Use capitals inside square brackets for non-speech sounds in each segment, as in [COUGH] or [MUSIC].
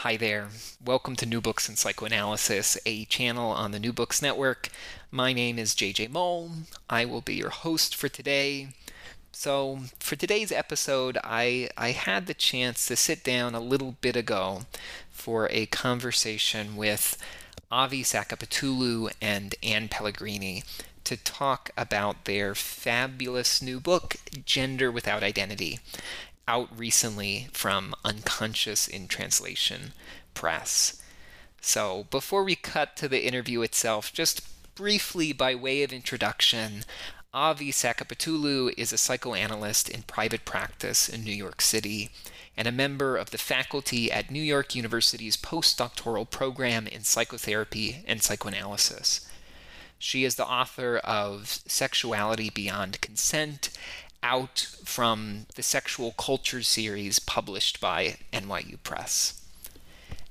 Hi there. Welcome to New Books in Psychoanalysis, a channel on the New Books Network. My name is JJ Mull. I will be your host for today. So, for today's episode, I, I had the chance to sit down a little bit ago for a conversation with Avgi Saketopoulou and Ann Pellegrini to talk about their fabulous new book, Gender Without Identity out recently from Unconscious in Translation Press. So, before we cut to the interview itself, just briefly by way of introduction, Avgi Saketopoulou is a psychoanalyst in private practice in New York City and a member of the faculty at New York University's postdoctoral program in psychotherapy and psychoanalysis. She is the author of Sexuality Beyond Consent out from the Sexual Culture series published by NYU Press.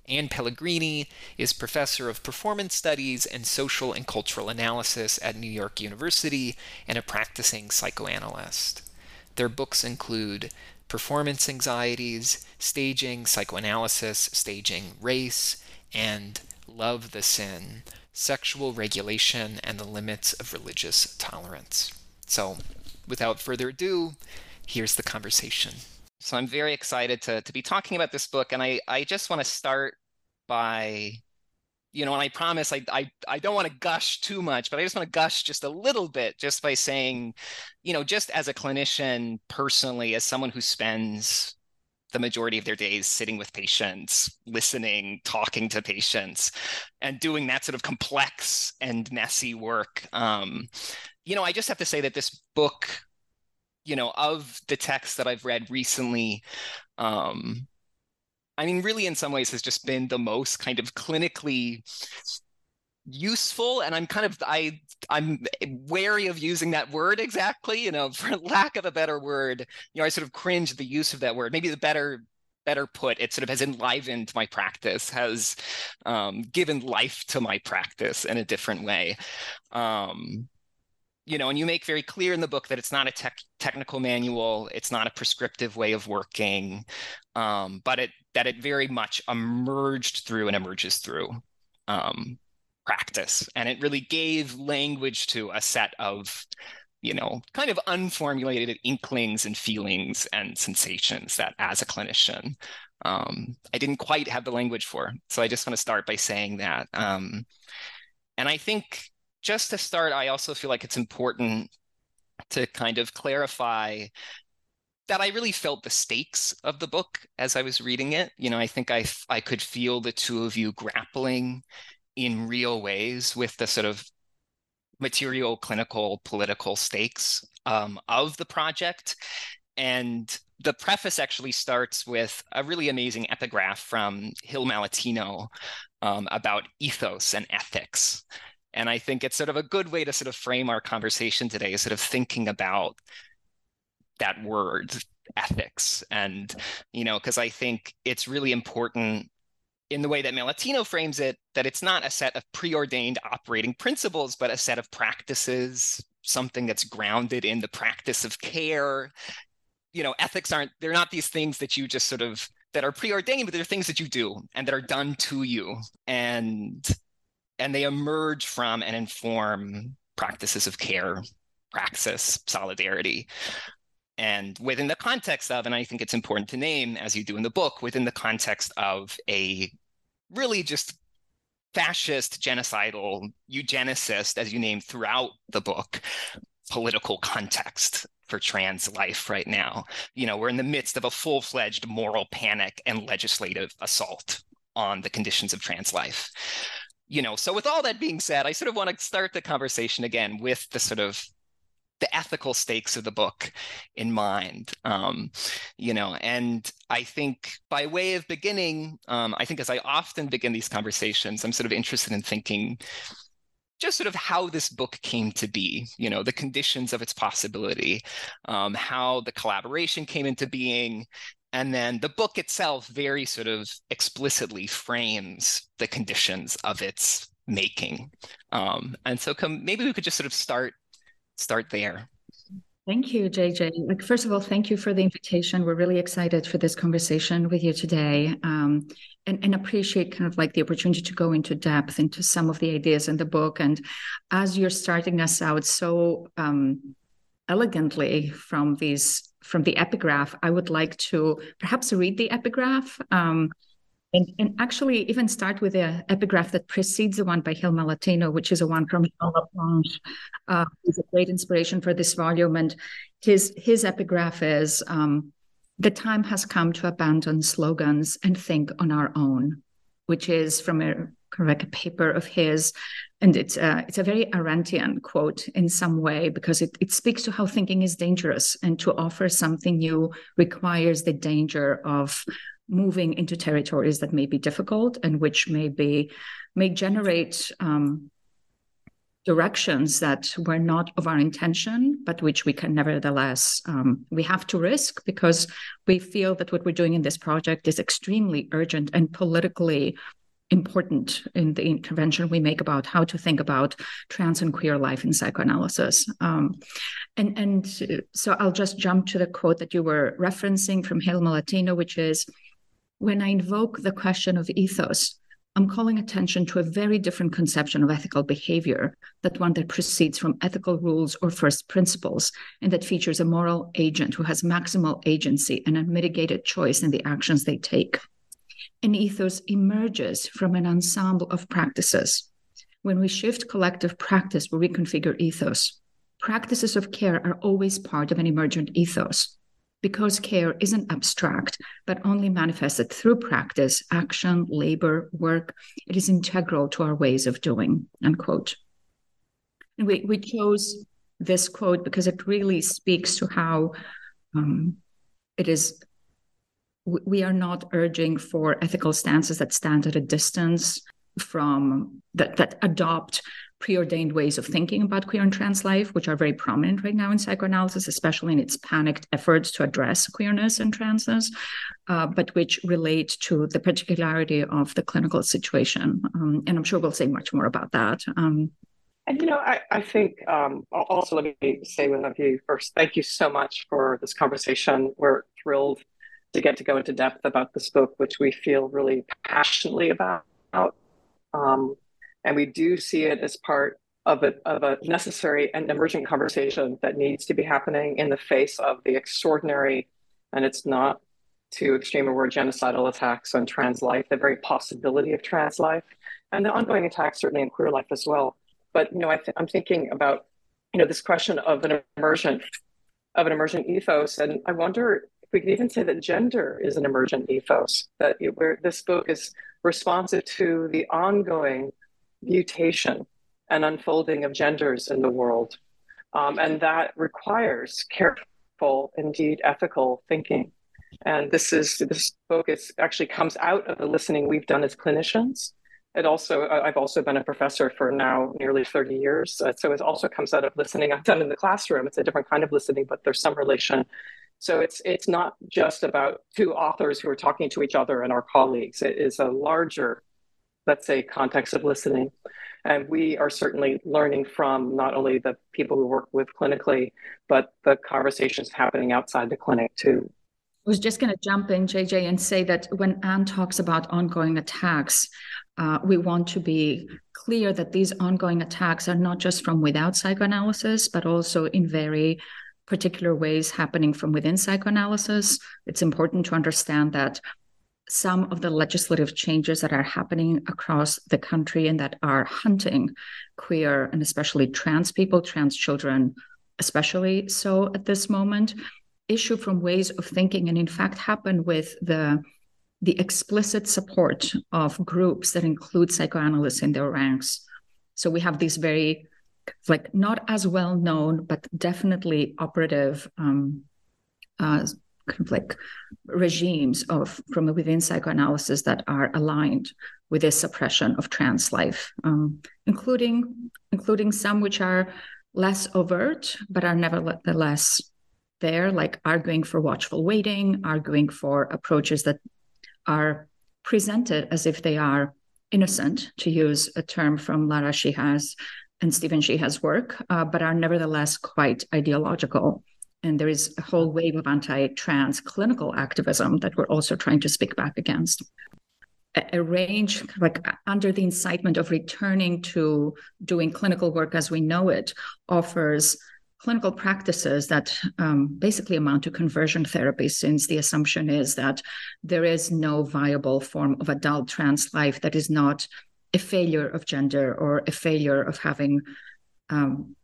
Ann Pellegrini is professor of performance studies and social and cultural analysis at New York University and a practicing psychoanalyst. Their books include Performance Anxieties, Staging Psychoanalysis, Staging Race, and Love the Sin Sexual Regulation and the Limits of Religious Tolerance. So, without further ado, here's the conversation. So I'm very excited to, to be talking about this book. And I, I just want to start by, you know, and I promise I, I, I don't want to gush too much, but I just want to gush just a little bit just by saying, you know, just as a clinician personally, as someone who spends the majority of their days sitting with patients, listening, talking to patients, and doing that sort of complex and messy work. Um, you know, I just have to say that this book, you know, of the texts that I've read recently, um, I mean, really, in some ways, has just been the most kind of clinically useful. And i'm kind of i i'm wary of using that word exactly you know [LAUGHS] for lack of a better word. You know i sort of cringe the use of that word. Maybe the better better put it sort of has enlivened my practice has um, given life to my practice in a different way. Um, you know, and you make very clear in the book that it's not a tech, technical manual, it's not a prescriptive way of working, um, but it that it very much emerged through and emerges through um, practice, and it really gave language to a set of you know, kind of unformulated inklings and feelings and sensations that as a clinician, um, I didn't quite have the language for. So I just want to start by saying that. Um, and I think just to start, I also feel like it's important to kind of clarify that I really felt the stakes of the book as I was reading it. You know, I think I I could feel the two of you grappling in real ways with the sort of material, clinical, political stakes um, of the project. And the preface actually starts with a really amazing epigraph from Hil Malatino um, about ethos and ethics. And I think it's sort of a good way to sort of frame our conversation today, sort of thinking about that word ethics. And you know because i think it's really important in the way that Malatino frames it that it's not a set of preordained operating principles but a set of practices something that's grounded in the practice of care. You know ethics aren't they're not these things that you just sort of that are preordained but they're things that you do and that are done to you. And and they emerge from and inform practices of care praxis solidarity and within the context of and i think it's important to name as you do in the book within the context of a really just fascist genocidal eugenicist as you name throughout the book political context for trans life right now. You know, we're in the midst of a full fledged moral panic and legislative assault on the conditions of trans life. You know, so with all that being said, I sort of want to start the conversation again with the sort of the ethical stakes of the book in mind um, you know and i think by way of beginning um, i think as i often begin these conversations i'm sort of interested in thinking just sort of how this book came to be, you know, the conditions of its possibility, um, how the collaboration came into being. And then the book itself very sort of explicitly frames the conditions of its making. Um, and so come, maybe we could just sort of start start there. Thank you, JJ. Like, first of all, thank you for the invitation. We're really excited for this conversation with you today, um, and, and appreciate kind of like the opportunity to go into depth into some of the ideas in the book. And as you're starting us out so um, elegantly from these from the epigraph, I would like to perhaps read the epigraph. Um, and, and actually, even start with the epigraph that precedes the one by Hil Malatino, which is a one from Jean Laplanche, uh, who's a great inspiration for this volume. And his his epigraph is um, the time has come to abandon slogans and think on our own, which is from a a paper of his. And it's a, it's a very Arendtian quote in some way because it, it speaks to how thinking is dangerous and to offer something new requires the danger of moving into territories that may be difficult and which may be may generate um, directions that were not of our intention, but which we can nevertheless um, we have to risk because we feel that what we're doing in this project is extremely urgent and politically important in the intervention we make about how to think about trans and queer life in psychoanalysis. Um, and and so I'll just jump to the quote that you were referencing from Hil Malatino, which is when I invoke the question of ethos, I'm calling attention to a very different conception of ethical behavior, that one that proceeds from ethical rules or first principles, and that features a moral agent who has maximal agency and unmitigated choice in the actions they take. An ethos emerges from an ensemble of practices. When we shift collective practice, we reconfigure ethos. Practices of care are always part of an emergent ethos because care isn't abstract, but only manifested through practice, action, labor, work. It is integral to our ways of doing, unquote. And we, we chose this quote because it really speaks to how um, it is we are not urging for ethical stances that stand at a distance from that that adopt preordained ways of thinking about queer and trans life, which are very prominent right now in psychoanalysis, especially in its panicked efforts to address queerness and transness, uh, but which relate to the particularity of the clinical situation. Um, and I'm sure we'll say much more about that. Um, and you know, I, I think um, also let me say one of you first. Thank you so much for this conversation. We're thrilled to get to go into depth about this book, which we feel really passionately about. Um, and we do see it as part of a, of a necessary and emergent conversation that needs to be happening in the face of the extraordinary, and it's not too extreme a word, genocidal attacks on trans life, the very possibility of trans life, and the ongoing attacks certainly in queer life as well. But you know, I I'm thinking about you know this question of an emergent of an emergent ethos, and I wonder we could even say that gender is an emergent ethos. That it, where this book is responsive to the ongoing mutation and unfolding of genders in the world. Um, and that requires careful, indeed ethical thinking. And this is this book is actually comes out of the listening we've done as clinicians. It also I've also been a professor for now nearly 30 years. Uh, so it also comes out of listening I've done in the classroom. It's a different kind of listening, but there's some relation So it's it's not just about two authors who are talking to each other and our colleagues. It is a larger, let's say, context of listening. And we are certainly learning from not only the people we work with clinically, but the conversations happening outside the clinic too. I was just going to jump in, JJ, and say that when Ann talks about ongoing attacks, uh, we want to be clear that these ongoing attacks are not just from without psychoanalysis, but also in very particular ways happening from within psychoanalysis. It's important to understand that some of the legislative changes that are happening across the country and that are hunting queer and especially trans people, trans children, especially so at this moment, issue from ways of thinking and in fact happen with the the explicit support of groups that include psychoanalysts in their ranks. So we have these very like not as well known, but definitely operative um, uh, kind of like regimes of from within psychoanalysis that are aligned with this suppression of trans life, um, including including some which are less overt but are nevertheless there, like arguing for watchful waiting, arguing for approaches that are presented as if they are innocent, to use a term from Lara Sheehi's and Stephen Sheehi's work, uh, but are nevertheless quite ideological. And there is a whole wave of anti trans clinical activism that we're also trying to speak back against. A, a range, like under the incitement of returning to doing clinical work as we know it, offers clinical practices that um, basically amount to conversion therapy, since the assumption is that there is no viable form of adult trans life that is not a failure of gender or a failure of having um,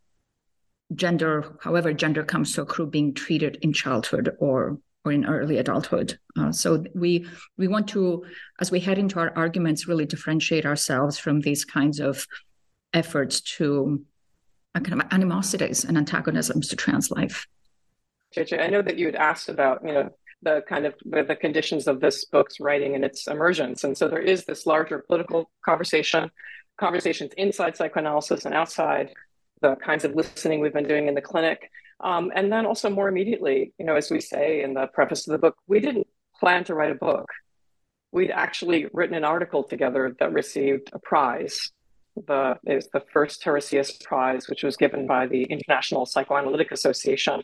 gender, however gender comes to accrue, being treated in childhood or or in early adulthood. Uh, so we we want to, as we head into our arguments, really differentiate ourselves from these kinds of efforts to uh, kind of animosities and antagonisms to trans life. JJ, I know that you had asked about, you know, the kind of the conditions of this book's writing and its emergence. And so there is this larger political conversation, conversations inside psychoanalysis and outside, the kinds of listening we've been doing in the clinic. Um, and then also more immediately, you know, as we say in the preface of the book, we didn't plan to write a book. We'd actually written an article together that received a prize. The it was the first Tiresias Prize, which was given by the International Psychoanalytic Association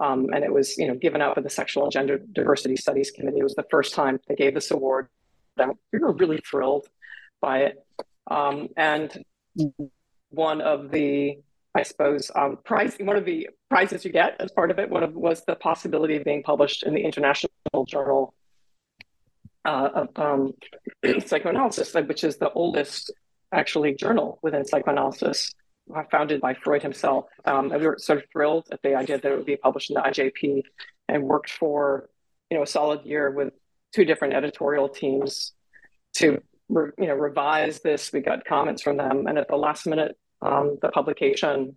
um, and it was, you know, given out by the Sexual and Gender Diversity Studies Committee. It was the first time they gave this award. We were really thrilled by it. Um, and one of the, I suppose, um, prize, one of the prizes you get as part of it, one of was the possibility of being published in the International Journal uh, of um, [CLEARS THROAT] Psychoanalysis, which is the oldest actually journal within psychoanalysis founded by Freud himself. Um, and we were sort of thrilled at the idea that it would be published in the IJP and worked for, you know, a solid year with two different editorial teams to, re- you know, revise this. We got comments from them. And at the last minute, um, the publication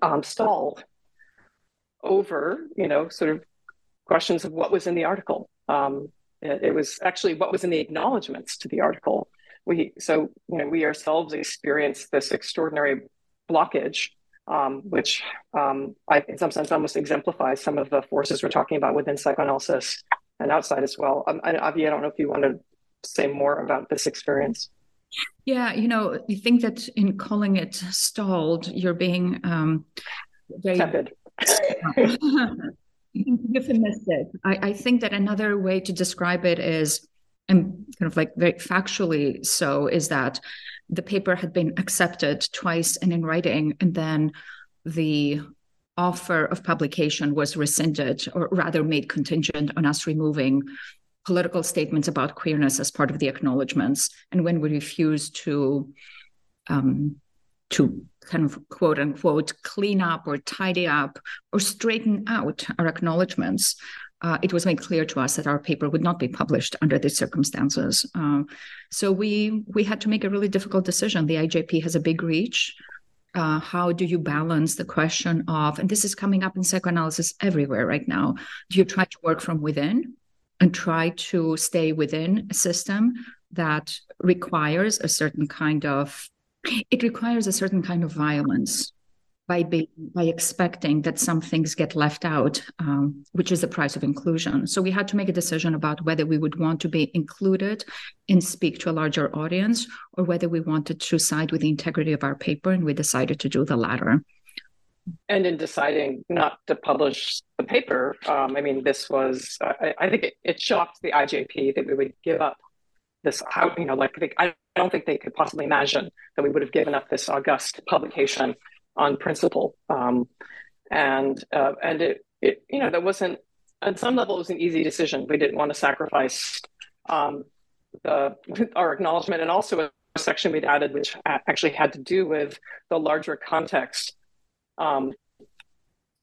um, stalled over, you know, sort of questions of what was in the article. Um, it, it was actually what was in the acknowledgments to the article we so you know we ourselves experienced this extraordinary blockage um, which um, I, in some sense almost exemplifies some of the forces we're talking about within psychoanalysis and outside as well. Um, I, Avgi, I don't know if you want to say more about this experience. Yeah, you know, you think that in calling it stalled, you're being um, very tepid. [LAUGHS] euphemistic. I, I think that another way to describe it is and kind of like very factually so is that the paper had been accepted twice and in writing and then the offer of publication was rescinded or rather made contingent on us removing political statements about queerness as part of the acknowledgments and when we refused to um, to kind of quote unquote clean up or tidy up or straighten out our acknowledgments uh, it was made clear to us that our paper would not be published under these circumstances. Uh, so we we had to make a really difficult decision. The IJP has a big reach. Uh, how do you balance the question of, and this is coming up in psychoanalysis everywhere right now? Do you try to work from within and try to stay within a system that requires a certain kind of, it requires a certain kind of violence by being, by expecting that some things get left out, um, which is the price of inclusion. So we had to make a decision about whether we would want to be included and speak to a larger audience, or whether we wanted to side with the integrity of our paper, and we decided to do the latter. And in deciding not to publish the paper, um, I mean, this was, I, I think it, it, shocked the IJP that we would give up this, how, you know, like, I don't think they could possibly imagine that we would have given up this august publication on principle. Um, and, uh, and it, it, you know, that wasn't, on some level, it was an easy decision. We didn't want to sacrifice um, the, our acknowledgement and also a section we'd added, which actually had to do with the larger context um,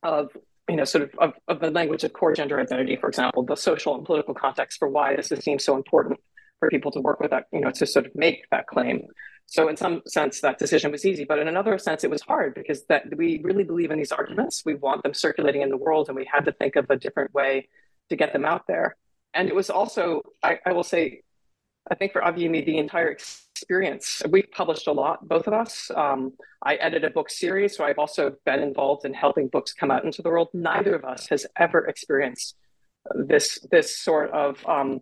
of you know sort of, of, of the language of core gender identity, for example, the social and political context for why this seems so important for people to work with that, you know, to sort of make that claim. So in some sense, that decision was easy, but in another sense, it was hard because that we really believe in these arguments. We want them circulating in the world, and we had to think of a different way to get them out there. And it was also, I, I will say, I think for Avgi and me, the entire experience, we've published a lot, both of us. Um, I edit a book series, so I've also been involved in helping books come out into the world. Neither of us has ever experienced this this sort of um,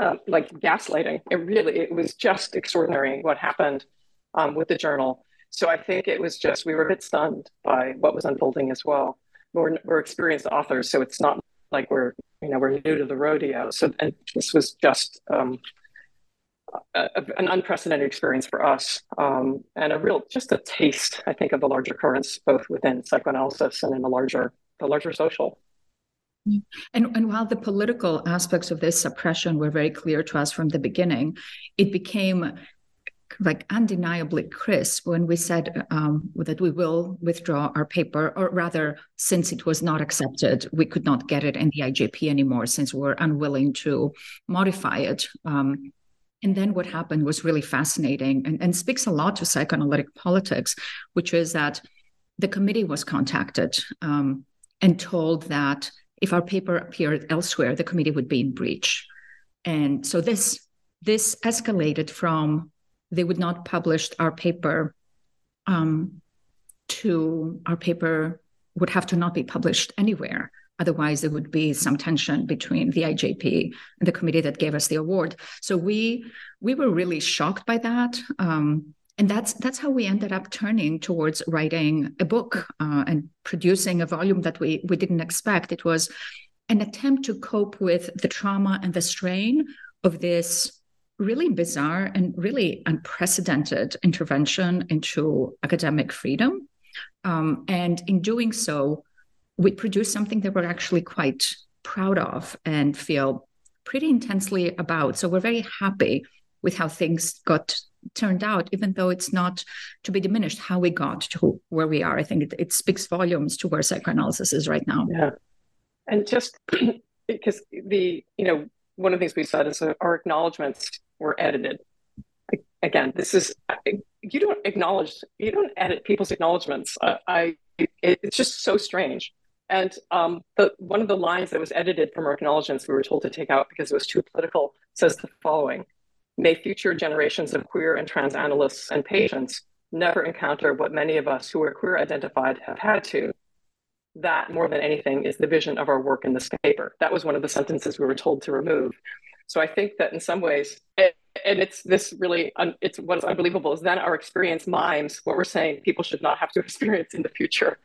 uh, like gaslighting. It really it was just extraordinary what happened um, with the journal. So I think it was just we were a bit stunned by what was unfolding as well. We're, we're experienced authors, so it's not like we're you know we're new to the rodeo. So and this was just um, a, an unprecedented experience for us um, and a real just a taste i think of the larger currents both within psychoanalysis and in the larger the larger social and, and while the political aspects of this suppression were very clear to us from the beginning it became like undeniably crisp when we said um, that we will withdraw our paper, or rather, since it was not accepted, we could not get it in the IJP anymore since we were unwilling to modify it. Um, and then what happened was really fascinating and, and speaks a lot to psychoanalytic politics, which is that the committee was contacted um, and told that if our paper appeared elsewhere, the committee would be in breach. And so this this escalated from they would not publish our paper um, to our paper would have to not be published anywhere. Otherwise, there would be some tension between the IJP and the committee that gave us the award. So we we were really shocked by that. Um, and that's that's how we ended up turning towards writing a book uh, and producing a volume that we we didn't expect. It was an attempt to cope with the trauma and the strain of this really bizarre and really unprecedented intervention into academic freedom. Um, and in doing so, we produced something that we're actually quite proud of and feel pretty intensely about. So we're very happy with how things got turned out, even though it's not to be diminished how we got to where we are. I think it, it speaks volumes to where psychoanalysis is right now. Yeah. And just [CLEARS THROAT] because the, you know, one of the things we said is our acknowledgments were edited. Again, this is, you don't acknowledge, you don't edit people's acknowledgments. I, it, it's just so strange. And um, the, one of the lines that was edited from our acknowledgements, we were told to take out because it was too political, says the following May future generations of queer and trans analysts and patients never encounter what many of us who are queer identified have had to. That, more than anything, is the vision of our work in this paper. That was one of the sentences we were told to remove. So I think that in some ways, and it's this really, it's what is unbelievable is then our experience mimes what we're saying people should not have to [LAUGHS] experience in the future.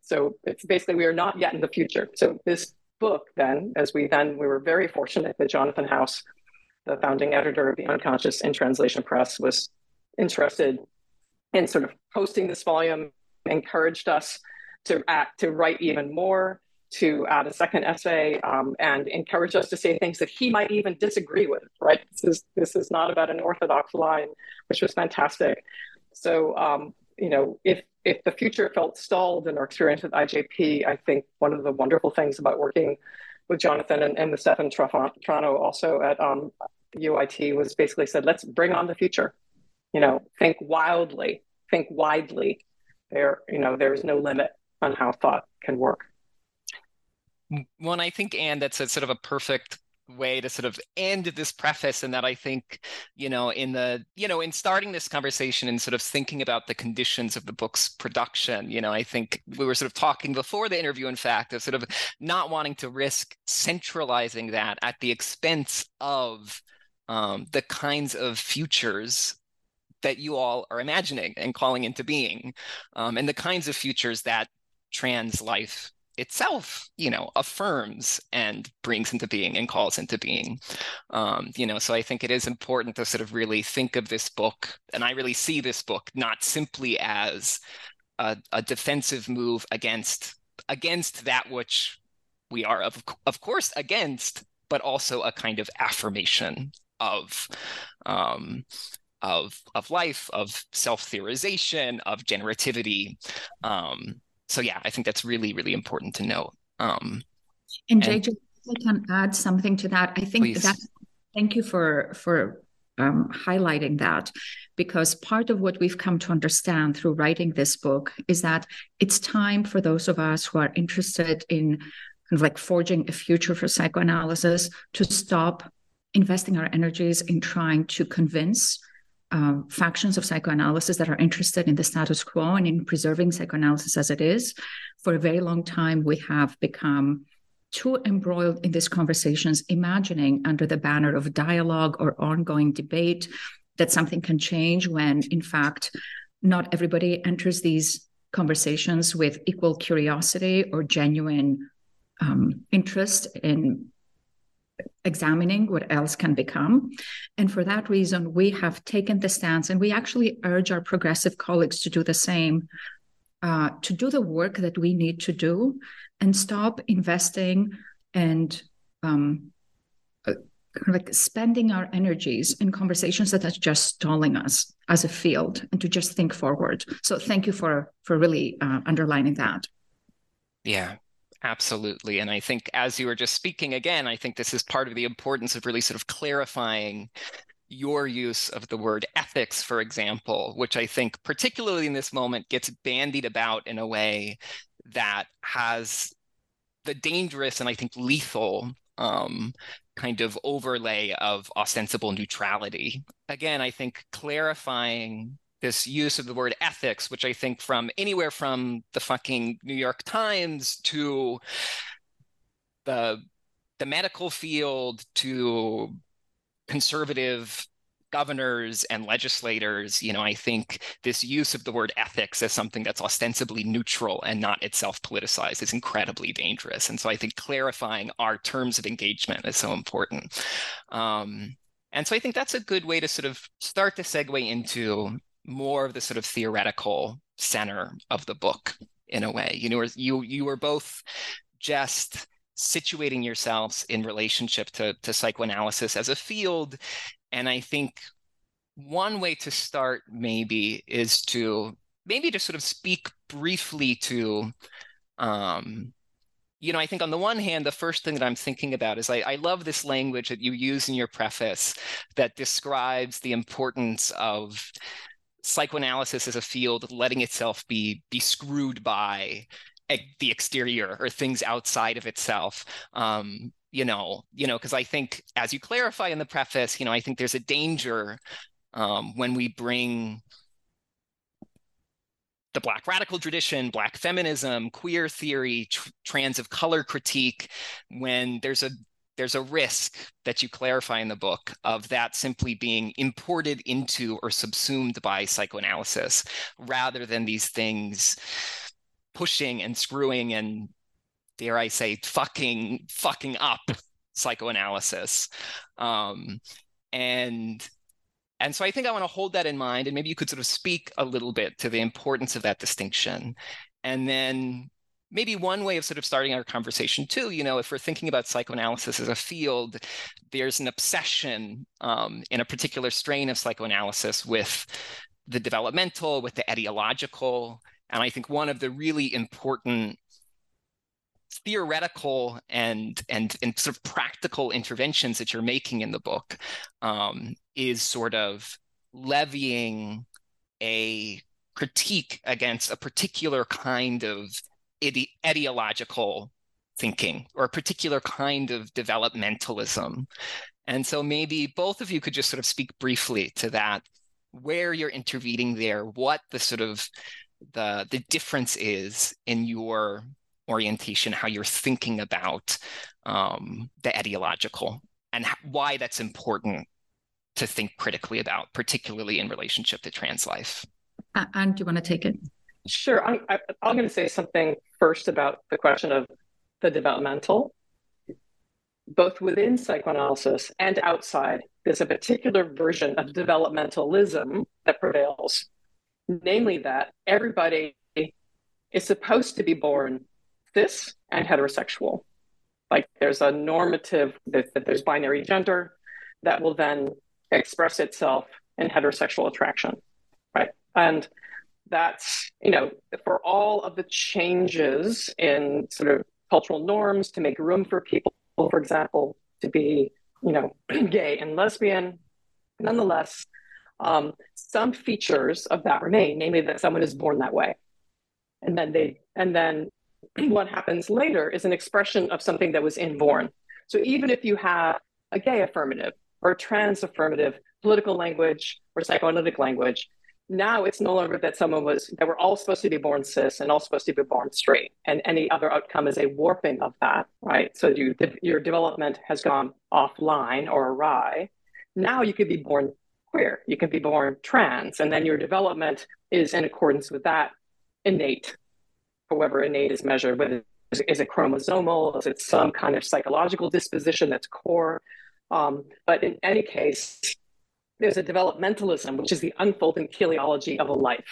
So it's basically we are not yet in the future. So this book then, as we then we were very fortunate that Jonathan House, the founding editor of the Unconscious in Translation Press, was interested in sort of posting this volume, encouraged us to act to write even more, to add a second essay, um, and encouraged us to say things that he might even disagree with. Right? This is this is not about an orthodox line, which was fantastic. So um, you know, if if the future felt stalled in our experience with IJP, I think one of the wonderful things about working with Jonathan and, and with Stefan also at um, UIT was basically said, let's bring on the future. You know, think wildly, think widely. There, you know, there is no limit on how thought can work. Well, I think, Ann, that's a sort of a perfect way to sort of end this preface and that I think, you know, in the, you know, in starting this conversation and sort of thinking about the conditions of the book's production, you know, I think we were sort of talking before the interview, in fact, of sort of not wanting to risk centralizing that at the expense of um, the kinds of futures that you all are imagining and calling into being, um, and the kinds of futures that trans life itself you know affirms and brings into being and calls into being. Um, you know so i think it is important to sort of really think of this book and i really see this book not simply as a, a defensive move against against that which we are of, of course against but also a kind of affirmation of um, of of life of self theorization of generativity um, so yeah, I think that's really, really important to know. Um, and JJ, I can add something to that. I think please. that thank you for for um, highlighting that because part of what we've come to understand through writing this book is that it's time for those of us who are interested in kind of like forging a future for psychoanalysis to stop investing our energies in trying to convince uh, factions of psychoanalysis that are interested in the status quo and in preserving psychoanalysis as it is. For a very long time, we have become too embroiled in these conversations, imagining under the banner of dialogue or ongoing debate that something can change when, in fact, not everybody enters these conversations with equal curiosity or genuine um, interest in examining what else can become. And for that reason, we have taken the stance and we actually urge our progressive colleagues to do the same, uh, to do the work that we need to do and stop investing and um, uh, like spending our energies in conversations that are just stalling us as a field and to just think forward. So thank you for for really uh, underlining that. Yeah, Absolutely. And I think as you were just speaking again, I think this is part of the importance of really sort of clarifying your use of the word ethics, for example, which I think, particularly in this moment, gets bandied about in a way that has the dangerous and I think lethal um, kind of overlay of ostensible neutrality. Again, I think clarifying this use of the word ethics, which I think from anywhere from the fucking New York Times to the the medical field to conservative governors and legislators, you know, I think this use of the word ethics as something that's ostensibly neutral and not itself politicized is incredibly dangerous. And so I think clarifying our terms of engagement is so important. Um, and so I think that's a good way to sort of start to segue into more of the sort of theoretical center of the book in a way. You know, you you were both just situating yourselves in relationship to, to psychoanalysis as a field. And I think one way to start maybe is to maybe to sort of speak briefly to um, you know, I think on the one hand, the first thing that I'm thinking about is I, I, love this language that you use in your preface that describes the importance of psychoanalysis as a field letting itself be be screwed by the exterior or things outside of itself. Um, you know you know because i think as you clarify in the preface you know i think there's a danger um, when we bring the black radical tradition black feminism queer theory tr- trans of color critique when there's a there's a risk that you clarify in the book of that simply being imported into or subsumed by psychoanalysis rather than these things pushing and screwing and dare I say fucking fucking up psychoanalysis. Um, and and so I think I want to hold that in mind and maybe you could sort of speak a little bit to the importance of that distinction. And then maybe one way of sort of starting our conversation too you know if we're thinking about psychoanalysis as a field there's an obsession um, in a particular strain of psychoanalysis with the developmental with the ideological and i think one of the really important theoretical and and and sort of practical interventions that you're making in the book um, is sort of levying a critique against a particular kind of ide- ideological thinking or a particular kind of developmentalism. And so maybe both of you could just sort of speak briefly to that, where you're intervening there, what the sort of the the difference is in your orientation, how you're thinking about um, the ideological, and why that's important to think critically about, particularly in relationship to trans life. And do you want to take it? Sure. I'm, I, I'm going to say something first about the question of the developmental. Both within psychoanalysis and outside, there's a particular version of developmentalism that prevails, namely that everybody is supposed to be born cis and heterosexual. Like there's a normative that, that there's binary gender that will then express itself in heterosexual attraction, right? And that's you know for all of the changes in sort of cultural norms to make room for people for example to be you know [CLEARS THROAT] gay and lesbian nonetheless um, some features of that remain namely that someone is born that way. And then they and then [CLEARS THROAT] what happens later is an expression of something that was inborn. So even if you have a gay affirmative or a trans affirmative political language or psychoanalytic language now it's no longer that someone was that we're all supposed to be born cis and all supposed to be born straight and any other outcome is a warping of that right? So you your development has gone offline or awry. Now you could be born queer you can be born trans and then your development is in accordance with that innate however innate is measured whether is it chromosomal is it some kind of psychological disposition that's core. Um, but in any case there's a developmentalism, which is the unfolding teleology of a life.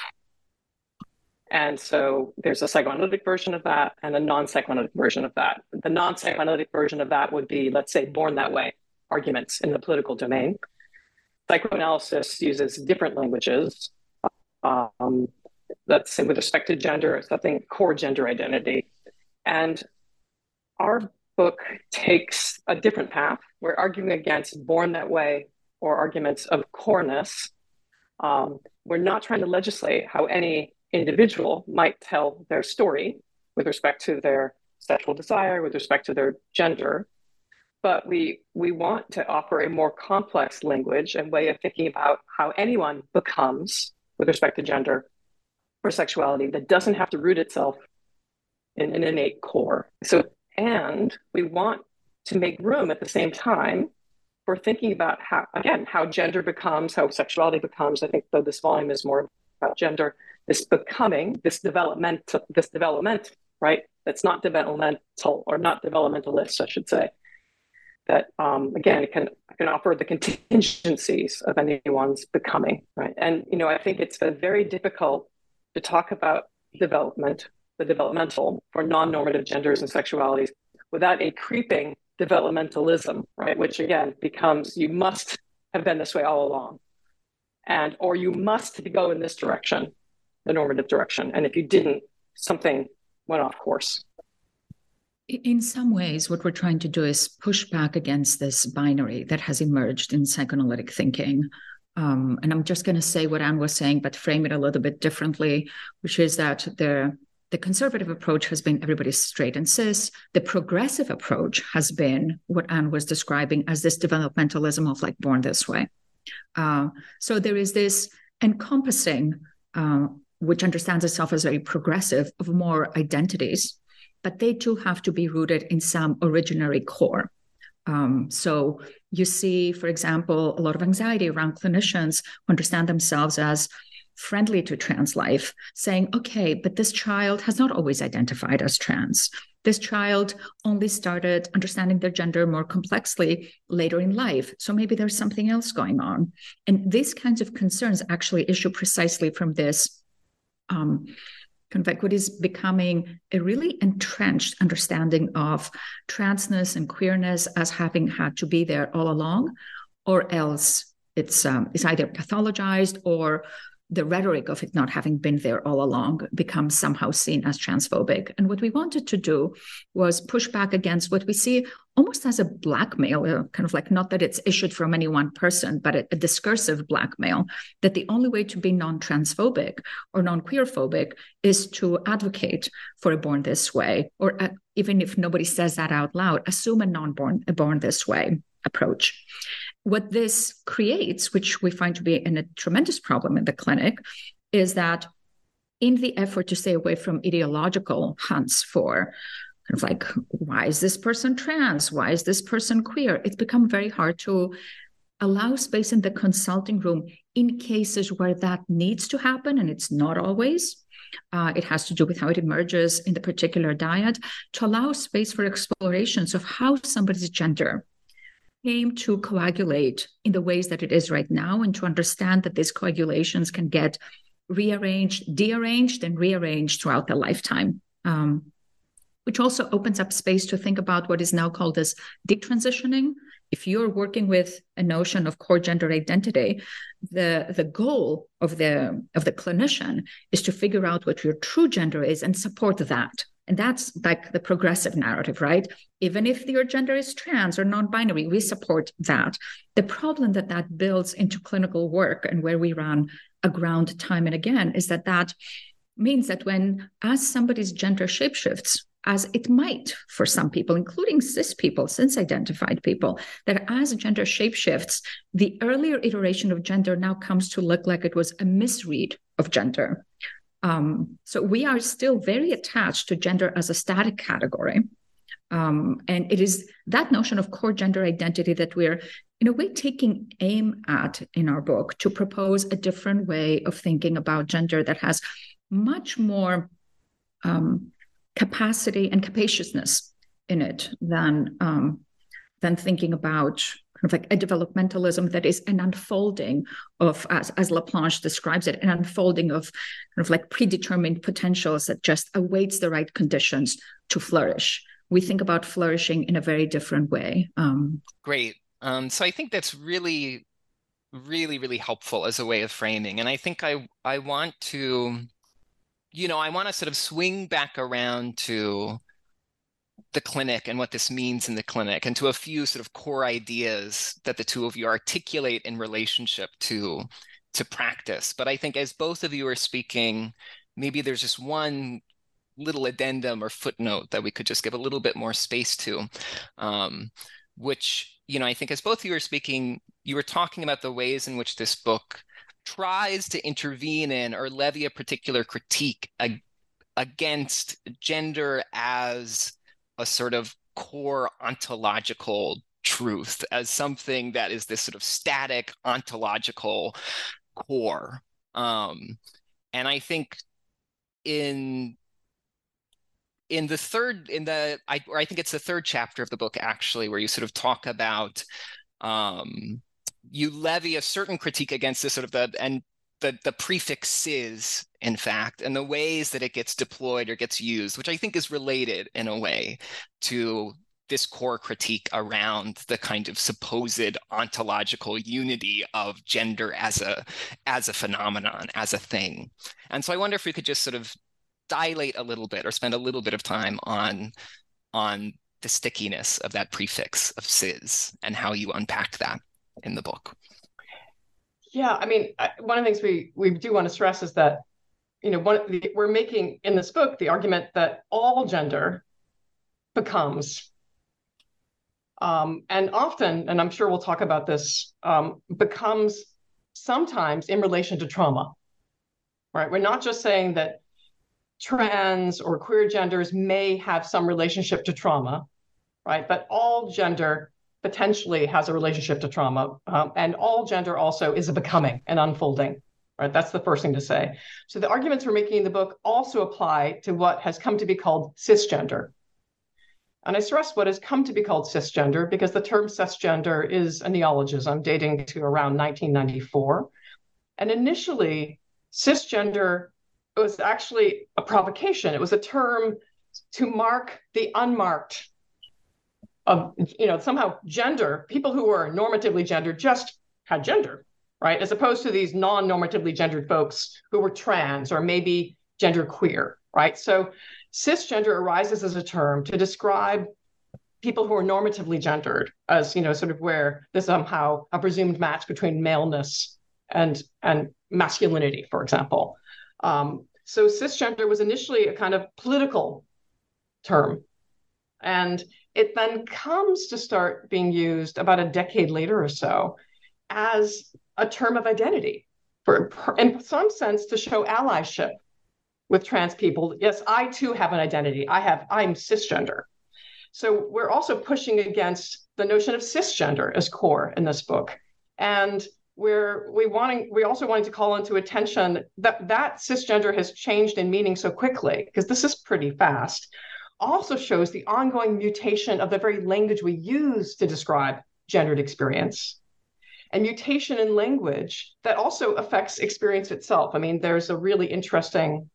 And so there's a psychoanalytic version of that and a non psychoanalytic version of that. The non psychoanalytic version of that would be, let's say, born that way arguments in the political domain. Psychoanalysis uses different languages. Um, let's say, with respect to gender, something core gender identity. And our book takes a different path. We're arguing against born that way or arguments of coreness. Um, we're not trying to legislate how any individual might tell their story with respect to their sexual desire, with respect to their gender. But we, we want to offer a more complex language and way of thinking about how anyone becomes with respect to gender or sexuality that doesn't have to root itself in an innate core. So, and we want to make room at the same time for thinking about how, again, how gender becomes, how sexuality becomes. I think though this volume is more about gender, this becoming, this development, this development, right? That's not developmental or not developmentalist, I should say. That um, again, it can can offer the contingencies of anyone's becoming, right? And you know, I think it's very difficult to talk about development, the developmental for non-normative genders and sexualities, without a creeping developmentalism, right? Which again becomes you must have been this way all along. And or you must go in this direction, the normative direction. And if you didn't, something went off course. In some ways, what we're trying to do is push back against this binary that has emerged in psychoanalytic thinking. Um, and I'm just going to say what Ann was saying, but frame it a little bit differently, which is that the the conservative approach has been everybody's straight and cis. The progressive approach has been what Ann was describing as this developmentalism of like born this way. Uh, so there is this encompassing, uh, which understands itself as very progressive, of more identities, but they too have to be rooted in some originary core. Um, so you see, for example, a lot of anxiety around clinicians who understand themselves as friendly to trans life, saying, okay, but this child has not always identified as trans. This child only started understanding their gender more complexly later in life. So maybe there's something else going on. And these kinds of concerns actually issue precisely from this um, kind of like what is becoming a really entrenched understanding of transness and queerness as having had to be there all along, or else it's um, it's either pathologized or the rhetoric of it not having been there all along becomes somehow seen as transphobic. And what we wanted to do was push back against what we see almost as a blackmail, uh, kind of like not that it's issued from any one person, but a, a discursive blackmail, that the only way to be non transphobic or non queerphobic is to advocate for a born this way, or uh, even if nobody says that out loud, assume a non born, a born this way approach. What this creates, which we find to be a tremendous problem in the clinic, is that in the effort to stay away from ideological hunts for kind of like, why is this person trans? Why is this person queer? It's become very hard to allow space in the consulting room in cases where that needs to happen, and it's not always. Uh, it has to do with how it emerges in the particular dyad to allow space for explorations of how somebody's gender came to coagulate in the ways that it is right now and to understand that these coagulations can get rearranged, dearranged, and rearranged throughout the lifetime. Um, which also opens up space to think about what is now called as detransitioning. If you're working with a notion of core gender identity, the, the goal of the of the clinician is to figure out what your true gender is and support that. And that's like the progressive narrative, right? Even if your gender is trans or non binary, we support that. The problem that that builds into clinical work and where we run aground time and again is that that means that when, as somebody's gender shapeshifts, as it might for some people, including cis people, cis identified people, that as gender shapeshifts, the earlier iteration of gender now comes to look like it was a misread of gender. Um, so we are still very attached to gender as a static category. Um, and it is that notion of core gender identity that we're, in a way, taking aim at in our book to propose a different way of thinking about gender that has much more um, capacity and capaciousness in it than um, than thinking about of like a developmentalism that is an unfolding of, as, as Laplanche describes it, an unfolding of kind of like predetermined potentials that just awaits the right conditions to flourish. We think about flourishing in a very different way. Um, Great. Um, so I think that's really, really, really helpful as a way of framing. And I think I I want to, you know, I want to sort of swing back around to the clinic and what this means in the clinic and to a few sort of core ideas that the two of you articulate in relationship to to practice. But i think as both of you are speaking maybe there's just one little addendum or footnote that we could just give a little bit more space to um, which you know i think as both of you are speaking you were talking about the ways in which this book tries to intervene in or levy a particular critique ag- against gender as a sort of core ontological truth as something that is this sort of static ontological core. Um, and i think in in the third in the I, or I think it's the third chapter of the book actually where you sort of talk about um, you levy a certain critique against this sort of the and the the prefix cis in fact and the ways that it gets deployed or gets used which i think is related in a way to this core critique around the kind of supposed ontological unity of gender as a as a phenomenon as a thing. And so i wonder if we could just sort of dilate a little bit or spend a little bit of time on on the stickiness of that prefix of cis and how you unpack that in the book yeah, I mean, one of the things we we do want to stress is that, you know, one the, we're making in this book the argument that all gender becomes, um, and often, and I'm sure we'll talk about this, um, becomes sometimes in relation to trauma. Right? We're not just saying that trans or queer genders may have some relationship to trauma, right? But all gender potentially has a relationship to trauma. Um, and all gender also is a becoming and unfolding. Right, that's the first thing to say. So the arguments we're making in the book also apply to what has come to be called cisgender. And I stress what has come to be called cisgender because the term cisgender is a neologism dating to around 1994. And initially, cisgender was actually a provocation. It was a term to mark the unmarked of you know somehow gender people who were normatively gendered just had gender right? As opposed to these non-normatively gendered folks who were trans or maybe gender queer, right? So cisgender arises as a term to describe people who are normatively gendered as, you know, sort of where there's somehow a presumed match between maleness and and masculinity, for example. Um, so cisgender was initially a kind of political term. And it then comes to start being used about a decade later or so as a term of identity for in some sense to show allyship with trans people. Yes i too have an identity. I have i'm cisgender. So we're also pushing against the notion of cisgender as core in this book. And we're we wanting we also wanting to call into attention that that cisgender has changed in meaning so quickly because this is pretty fast also shows the ongoing mutation of the very language we use to describe gendered experience and mutation in language that also affects experience itself. I mean, there's a really interesting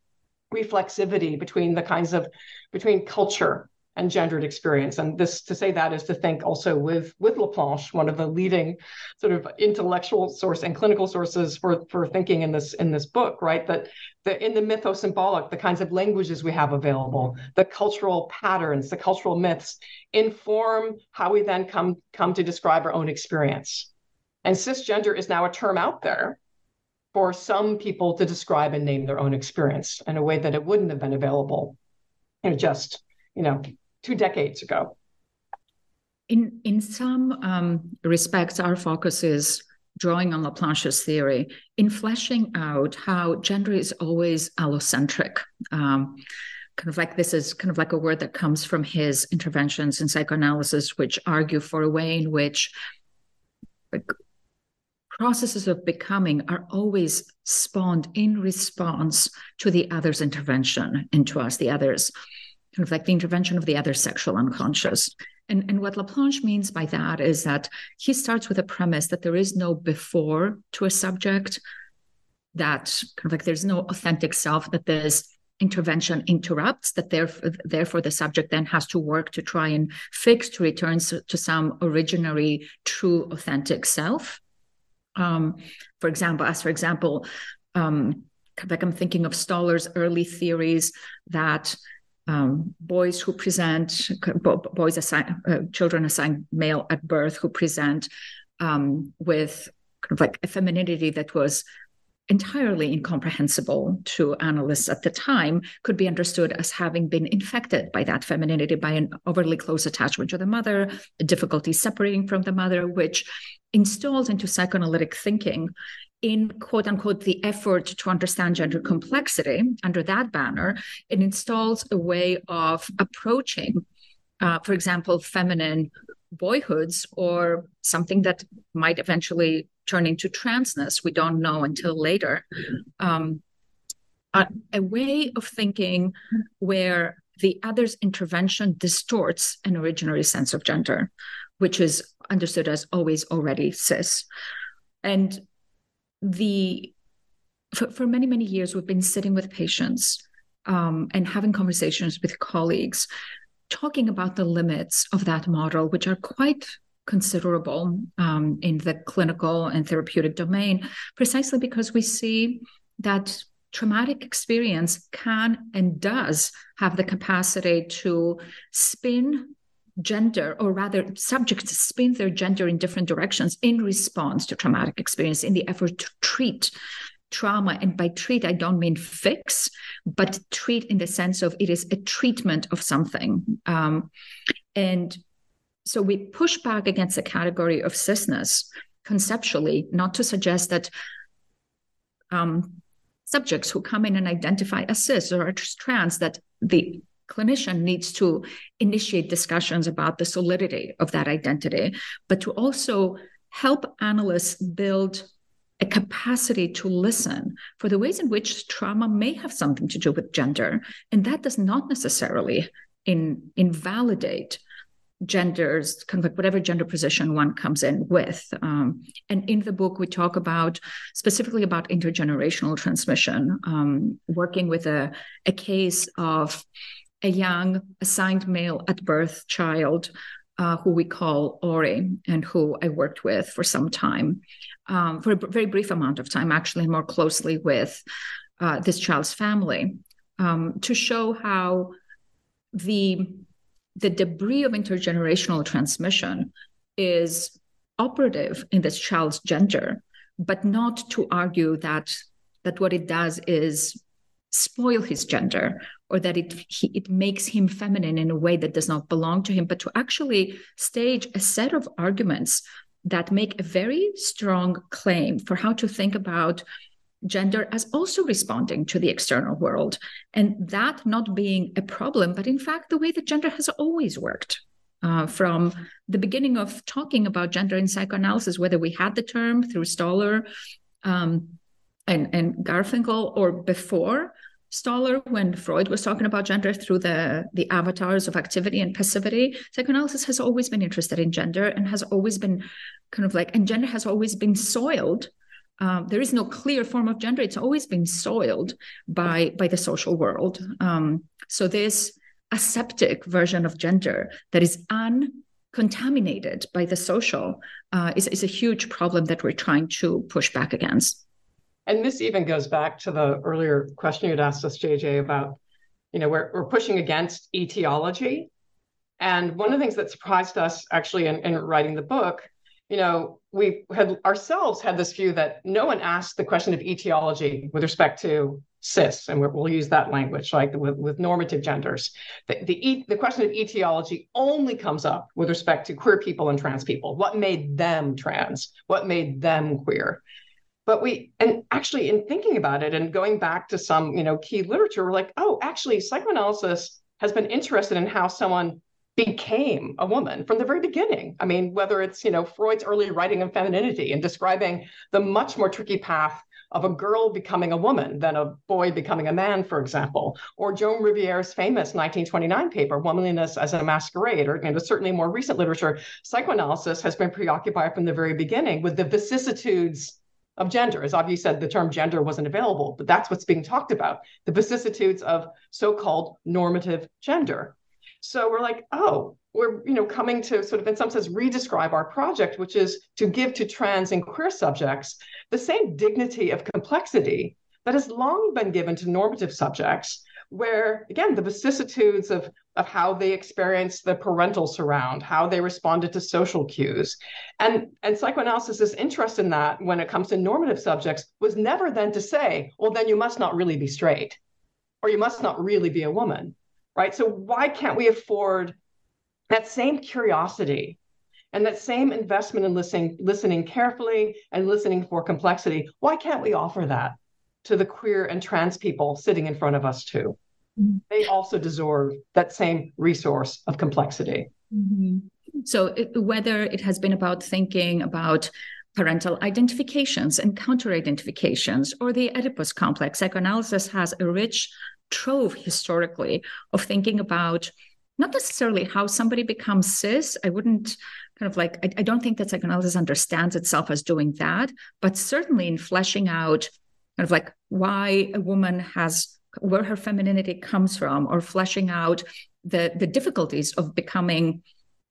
reflexivity between the kinds of between culture and gendered experience. And this to say that is to think also with with Laplanche, one of the leading sort of intellectual source and clinical sources for for thinking in this in this book, right? That the in the mythosymbolic, the kinds of languages we have available, the cultural patterns, the cultural myths inform how we then come come to describe our own experience. And cisgender is now a term out there for some people to describe and name their own experience in a way that it wouldn't have been available you know, just, you know, two decades ago. In, in some um, respects, our focus is drawing on Laplanche's theory in fleshing out how gender is always allocentric. Um, kind of like this is kind of like a word that comes from his interventions in psychoanalysis, which argue for a way in which processes of becoming are always spawned in response to the other's intervention into us, the other's kind of like the intervention of the other sexual unconscious. And, and what Laplanche means by that is that he starts with a premise that there is no before to a subject, that kind of like there's no authentic self, that this intervention interrupts, that therefore, therefore the subject then has to work to try and fix to return to some originary, true, authentic self. Um, for example, as for example, um, like I'm thinking of Stoller's early theories that um, boys who present, boys assign, uh, children assigned male at birth who present um, with kind of like a femininity that was entirely incomprehensible to analysts at the time could be understood as having been infected by that femininity by an overly close attachment to the mother difficulty separating from the mother which installed into psychoanalytic thinking in quote unquote the effort to understand gender complexity under that banner it installs a way of approaching uh, for example feminine boyhoods or something that might eventually turn into transness we don't know until later um, a, a way of thinking where the other's intervention distorts an originary sense of gender which is understood as always already cis. And the for, for many, many years, we've been sitting with patients um, and having conversations with colleagues, talking about the limits of that model, which are quite considerable um, in the clinical and therapeutic domain, precisely because we see that traumatic experience can and does have the capacity to spin gender, or rather, subjects spin their gender in different directions in response to traumatic experience in the effort to treat trauma. And by treat, I don't mean fix, but treat in the sense of it is a treatment of something. Um, and so we push back against the category of cisness conceptually, not to suggest that um, subjects who come in and identify as cis or trans, that the clinician needs to initiate discussions about the solidity of that identity, but to also help analysts build a capacity to listen for the ways in which trauma may have something to do with gender. And that does not necessarily in, invalidate genders, kind of like whatever gender position one comes in with. Um, and in the book, we talk about specifically about intergenerational transmission, um, working with a, a case of a young assigned male at birth child uh, who we call Ori, and who I worked with for some time, um, for a very brief amount of time, actually, more closely with uh, this child's family, um, to show how the the debris of intergenerational transmission is operative in this child's gender, but not to argue that that what it does is spoil his gender or that it he, it makes him feminine in a way that does not belong to him but to actually stage a set of arguments that make a very strong claim for how to think about gender as also responding to the external world and that not being a problem but in fact the way that gender has always worked uh, from the beginning of talking about gender in psychoanalysis whether we had the term through Stoller um, and, and Garfinkel or before Stoller, when Freud was talking about gender through the, the avatars of activity and passivity, psychoanalysis has always been interested in gender and has always been kind of like, and gender has always been soiled. Um, there is no clear form of gender. It's always been soiled by by the social world. Um, so this aseptic version of gender that is uncontaminated by the social uh, is, is a huge problem that we're trying to push back against. And this even goes back to the earlier question you'd asked us, JJ, about, you know, we're, we're pushing against etiology. And one of the things that surprised us actually in, in writing the book, you know, we had ourselves had this view that no one asked the question of etiology with respect to cis, and we'll use that language, like with, with normative genders. The, the, the question of etiology only comes up with respect to queer people and trans people. What made them trans? What made them queer? But we and actually in thinking about it and going back to some you know key literature we're like oh actually psychoanalysis has been interested in how someone became a woman from the very beginning. I mean whether it's you know freud's early writing of femininity and describing the much more tricky path of a girl becoming a woman than a boy becoming a man, for example, or Joan Riviere's famous 1929 paper, Womanliness as a Masquerade, or you know, certainly more recent literature, psychoanalysis has been preoccupied from the very beginning with the vicissitudes of gender. As Avgi said, the term gender wasn't available, but that's what's being talked about the vicissitudes of so called normative gender. So we're like, oh, we're you know coming to sort of in some sense redescribe our project, which is to give to trans and queer subjects the same dignity of complexity that has long been given to normative subjects, where again the vicissitudes of of how they experienced the parental surround, how they responded to social cues. And, and psychoanalysis' interest in that when it comes to normative subjects was never then to say, well, then you must not really be straight, or you must not really be a woman, right? So why can't we afford that same curiosity and that same investment in listening, listening carefully and listening for complexity? Why can't we offer that to the queer and trans people sitting in front of us too? Mm-hmm. they also deserve that same resource of complexity. Mm-hmm. So, it, whether it has been about thinking about parental identifications and counter identifications or the Oedipus complex, psychoanalysis has a rich trove historically of thinking about not necessarily how somebody becomes cis. I wouldn't kind of like, I, I don't think that psychoanalysis understands itself as doing that, but certainly in fleshing out kind of like why a woman has where her femininity comes from or fleshing out the the difficulties of becoming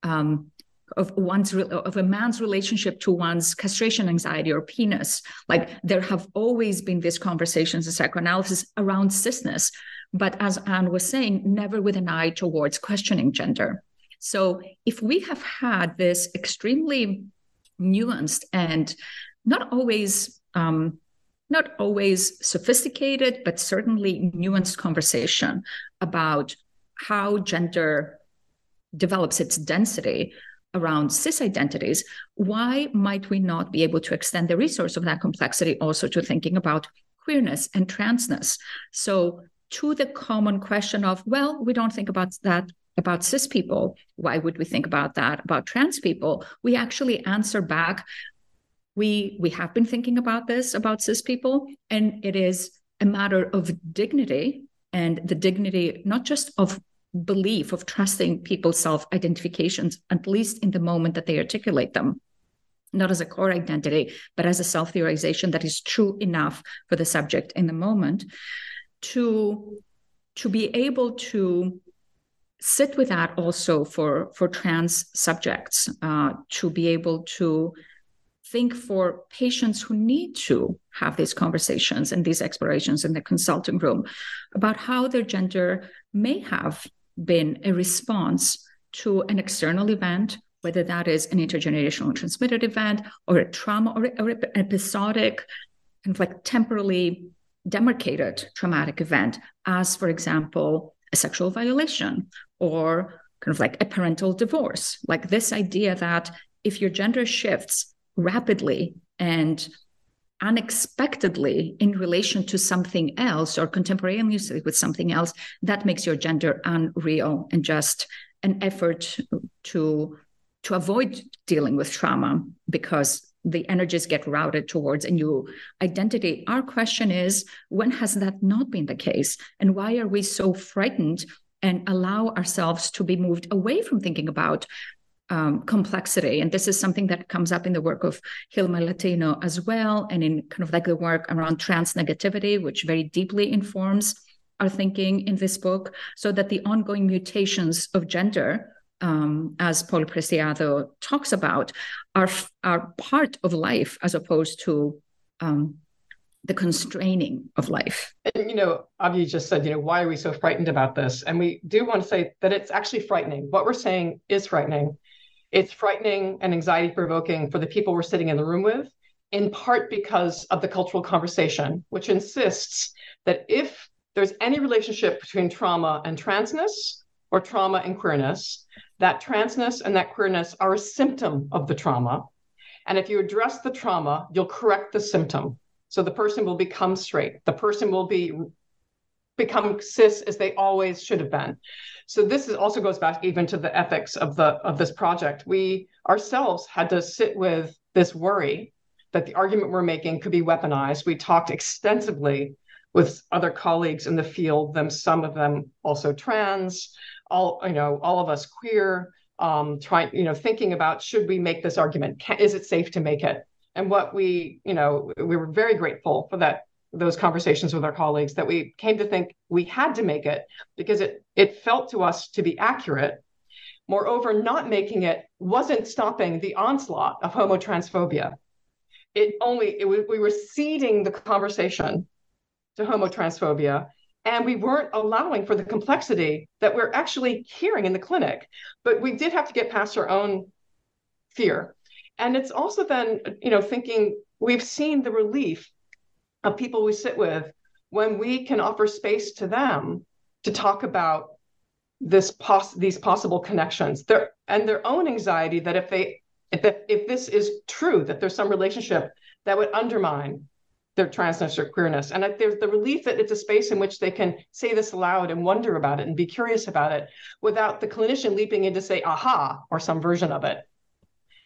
um, of one's of a man's relationship to one's castration anxiety or penis. Like there have always been these conversations in psychoanalysis around cisness but as ann was saying never with an eye towards questioning gender. So if we have had this extremely nuanced and not always um, not always sophisticated, but certainly nuanced conversation about how gender develops its density around cis identities, why might we not be able to extend the resource of that complexity also to thinking about queerness and transness? So, to the common question of, well, we don't think about that about cis people. Why would we think about that about trans people? We actually answer back we we have been thinking about this about cis people and it is a matter of dignity and the dignity not just of belief of trusting people's self identifications at least in the moment that they articulate them. Not as a core identity but as a self theorization that is true enough for the subject in the moment to to be able to sit with that also for for trans subjects uh, to be able to think for patients who need to have these conversations and these explorations in the consulting room about how their gender may have been a response to an external event, whether that is an intergenerational transmitted event or a trauma or, or an episodic, kind of like temporally demarcated traumatic event, as, for example, a sexual violation or kind of like a parental divorce. Like this idea that if your gender shifts rapidly and unexpectedly in relation to something else or contemporaneously with something else, that makes your gender unreal and just an effort to to avoid dealing with trauma because the energies get routed towards a new identity. Our question is when has that not been the case? And why are we so frightened and allow ourselves to be moved away from thinking about um, complexity. And this is something that comes up in the work of Hil Malatino as well, and in kind of like the work around trans negativity, which very deeply informs our thinking in this book, so that the ongoing mutations of gender. Um, as Paul Preciado talks about, are are part of life as opposed to um, the constraining of life. And, you know, Avgi just said, you know, why are we so frightened about this? And we do want to say that it's actually frightening. What we're saying is frightening. It's frightening and anxiety provoking for the people we're sitting in the room with, in part because of the cultural conversation, which insists that if there's any relationship between trauma and transness or trauma and queerness, that transness and that queerness are a symptom of the trauma. And if you address the trauma, you'll correct the symptom. So the person will become straight. The person will be become cis as they always should have been. So this is, also goes back even to the ethics of the of this project. We ourselves had to sit with this worry that the argument we're making could be weaponized. We talked extensively with other colleagues in the field, them some of them also trans, all you know, all of us queer, um, trying you know thinking about should we make this argument? Can, is it safe to make it? And what we you know we were very grateful for that those conversations with our colleagues that we came to think we had to make it because it it felt to us to be accurate. Moreover, not making it wasn't stopping the onslaught of homotransphobia. It only it, we were ceding the conversation to homotransphobia and we weren't allowing for the complexity that we're actually hearing in the clinic but we did have to get past our own fear and it's also then you know thinking we've seen the relief of people we sit with when we can offer space to them to talk about this pos- these possible connections their and their own anxiety that if they if, if this is true that there's some relationship that would undermine their transness or queerness. And there's the relief that it's a space in which they can say this aloud and wonder about it and be curious about it without the clinician leaping in to say aha or some version of it.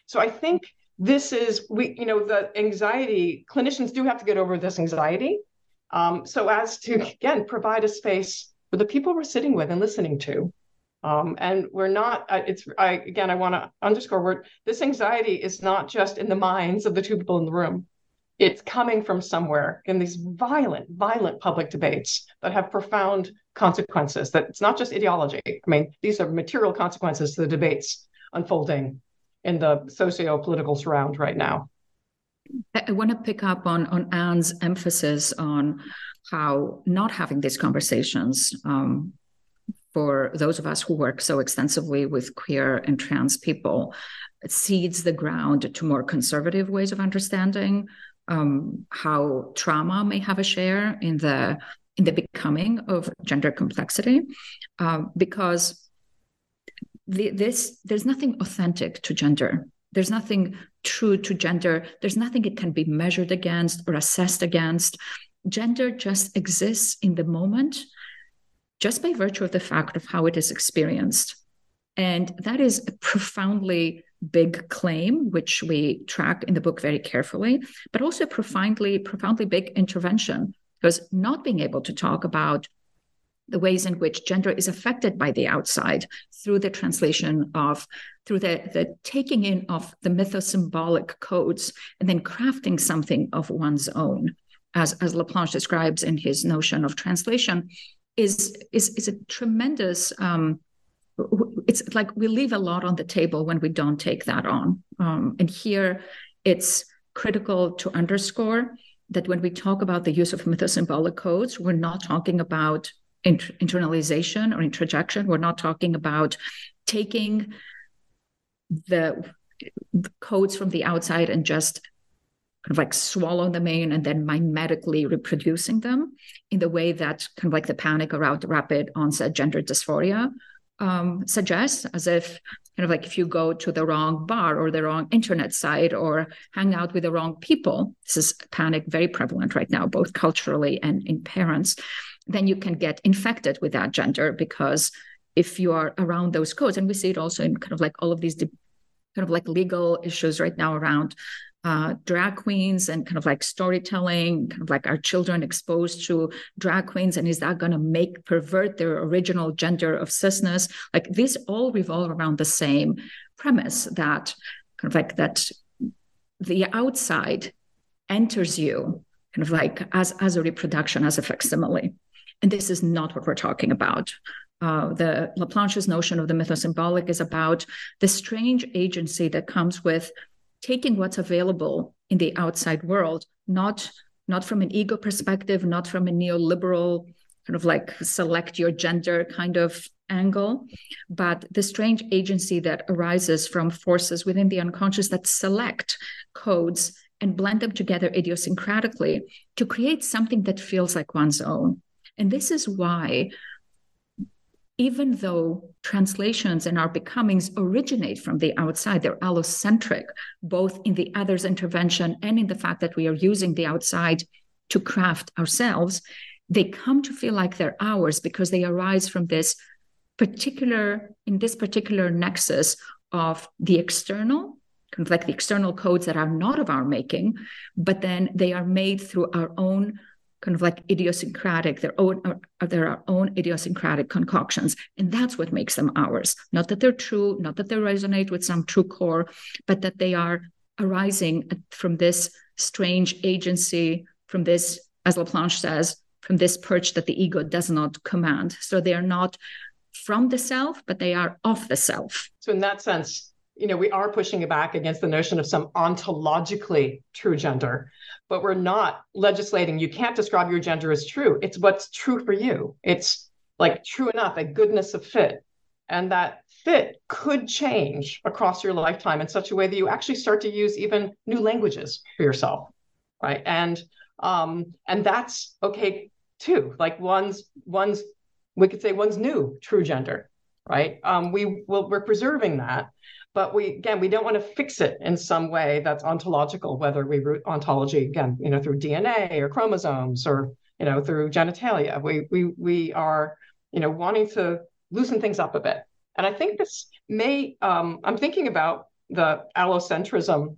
So i think this is we you know the anxiety clinicians do have to get over this anxiety um, so as to again provide a space for the people we're sitting with and listening to. Um, and we're not it's I, again i want to underscore word this anxiety is not just in the minds of the two people in the room. It's coming from somewhere in these violent violent public debates that have profound consequences that it's not just ideology. I mean these are material consequences to the debates unfolding in the socio-political surround right now. I want to pick up on on Ann's emphasis on how not having these conversations um, for those of us who work so extensively with queer and trans people cedes the ground to more conservative ways of understanding um, how trauma may have a share in the in the becoming of gender complexity, uh, because the, this there's nothing authentic to gender. There's nothing true to gender. There's nothing it can be measured against or assessed against. Gender just exists in the moment just by virtue of the fact of how it is experienced. And that is a profoundly big claim which we track in the book very carefully but also profoundly profoundly big intervention. Because not being able to talk about the ways in which gender is affected by the outside through the translation of through the, the taking in of the mythosymbolic codes and then crafting something of one's own as, as laplanche describes in his notion of translation is is, is a tremendous um, it's like we leave a lot on the table when we don't take that on. Um, and here it's critical to underscore that when we talk about the use of mythosymbolic codes, we're not talking about int- internalization or introjection. We're not talking about taking the, codes from the outside and just kind of like swallow them in and then mimetically reproducing them in the way that kind of like the panic around rapid onset gender dysphoria um, suggests, as if kind of like if you go to the wrong bar or the wrong internet site or hang out with the wrong people, this is panic very prevalent right now, both culturally and in parents, then you can get infected with that gender because if you are around those codes, and we see it also in kind of like all of these de- kind of like legal issues right now around uh, drag queens and kind of like storytelling, kind of like our children exposed to drag queens, and is that going to make pervert their original gender of cisness? Like these all revolve around the same premise that kind of like that the outside enters you kind of like as as a reproduction, as a facsimile, and this is not what we're talking about. Uh, the Laplanche's notion of the mythosymbolic is about the strange agency that comes with taking what's available in the outside world, not not from an ego perspective, not from a neoliberal kind of like select your gender kind of angle, but the strange agency that arises from forces within the unconscious that select codes and blend them together idiosyncratically to create something that feels like one's own. And this is why even though translations and our becomings originate from the outside, they're allocentric, both in the other's intervention and in the fact that we are using the outside to craft ourselves, they come to feel like they're ours because they arise from this particular, in this particular nexus of the external, like the external codes that are not of our making, but then they are made through our own kind of like idiosyncratic, their own, uh, uh, are own idiosyncratic concoctions. And that's what makes them ours. Not that they're true, not that they resonate with some true core, but that they are arising from this strange agency, from this, as Laplanche says, from this perch that the ego does not command. So they are not from the self, but they are of the self. So in that sense, you know, we are pushing back against the notion of some ontologically true gender but we're not legislating. You can't describe your gender as true. It's what's true for you. It's like true enough, a goodness of fit. And that fit could change across your lifetime in such a way that you actually start to use even new languages for yourself. Right. And um, and that's okay too. Like one's one's we could say one's new true gender. Right. Um, we will we're preserving that but we again we don't want to fix it in some way that's ontological whether we root ontology again you know through dna or chromosomes or you know through genitalia. We we we are you know wanting to loosen things up a bit. And i think this may um, i'm thinking about the allocentrism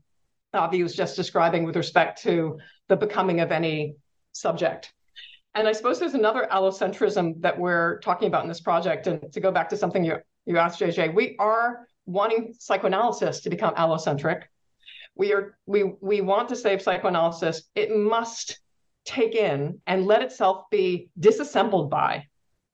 Avgi was just describing with respect to the becoming of any subject. And i suppose there's another allocentrism that we're talking about in this project. And to go back to something you you asked jj we are wanting psychoanalysis to become allocentric. We are we we want to save psychoanalysis. It must take in and let itself be disassembled by,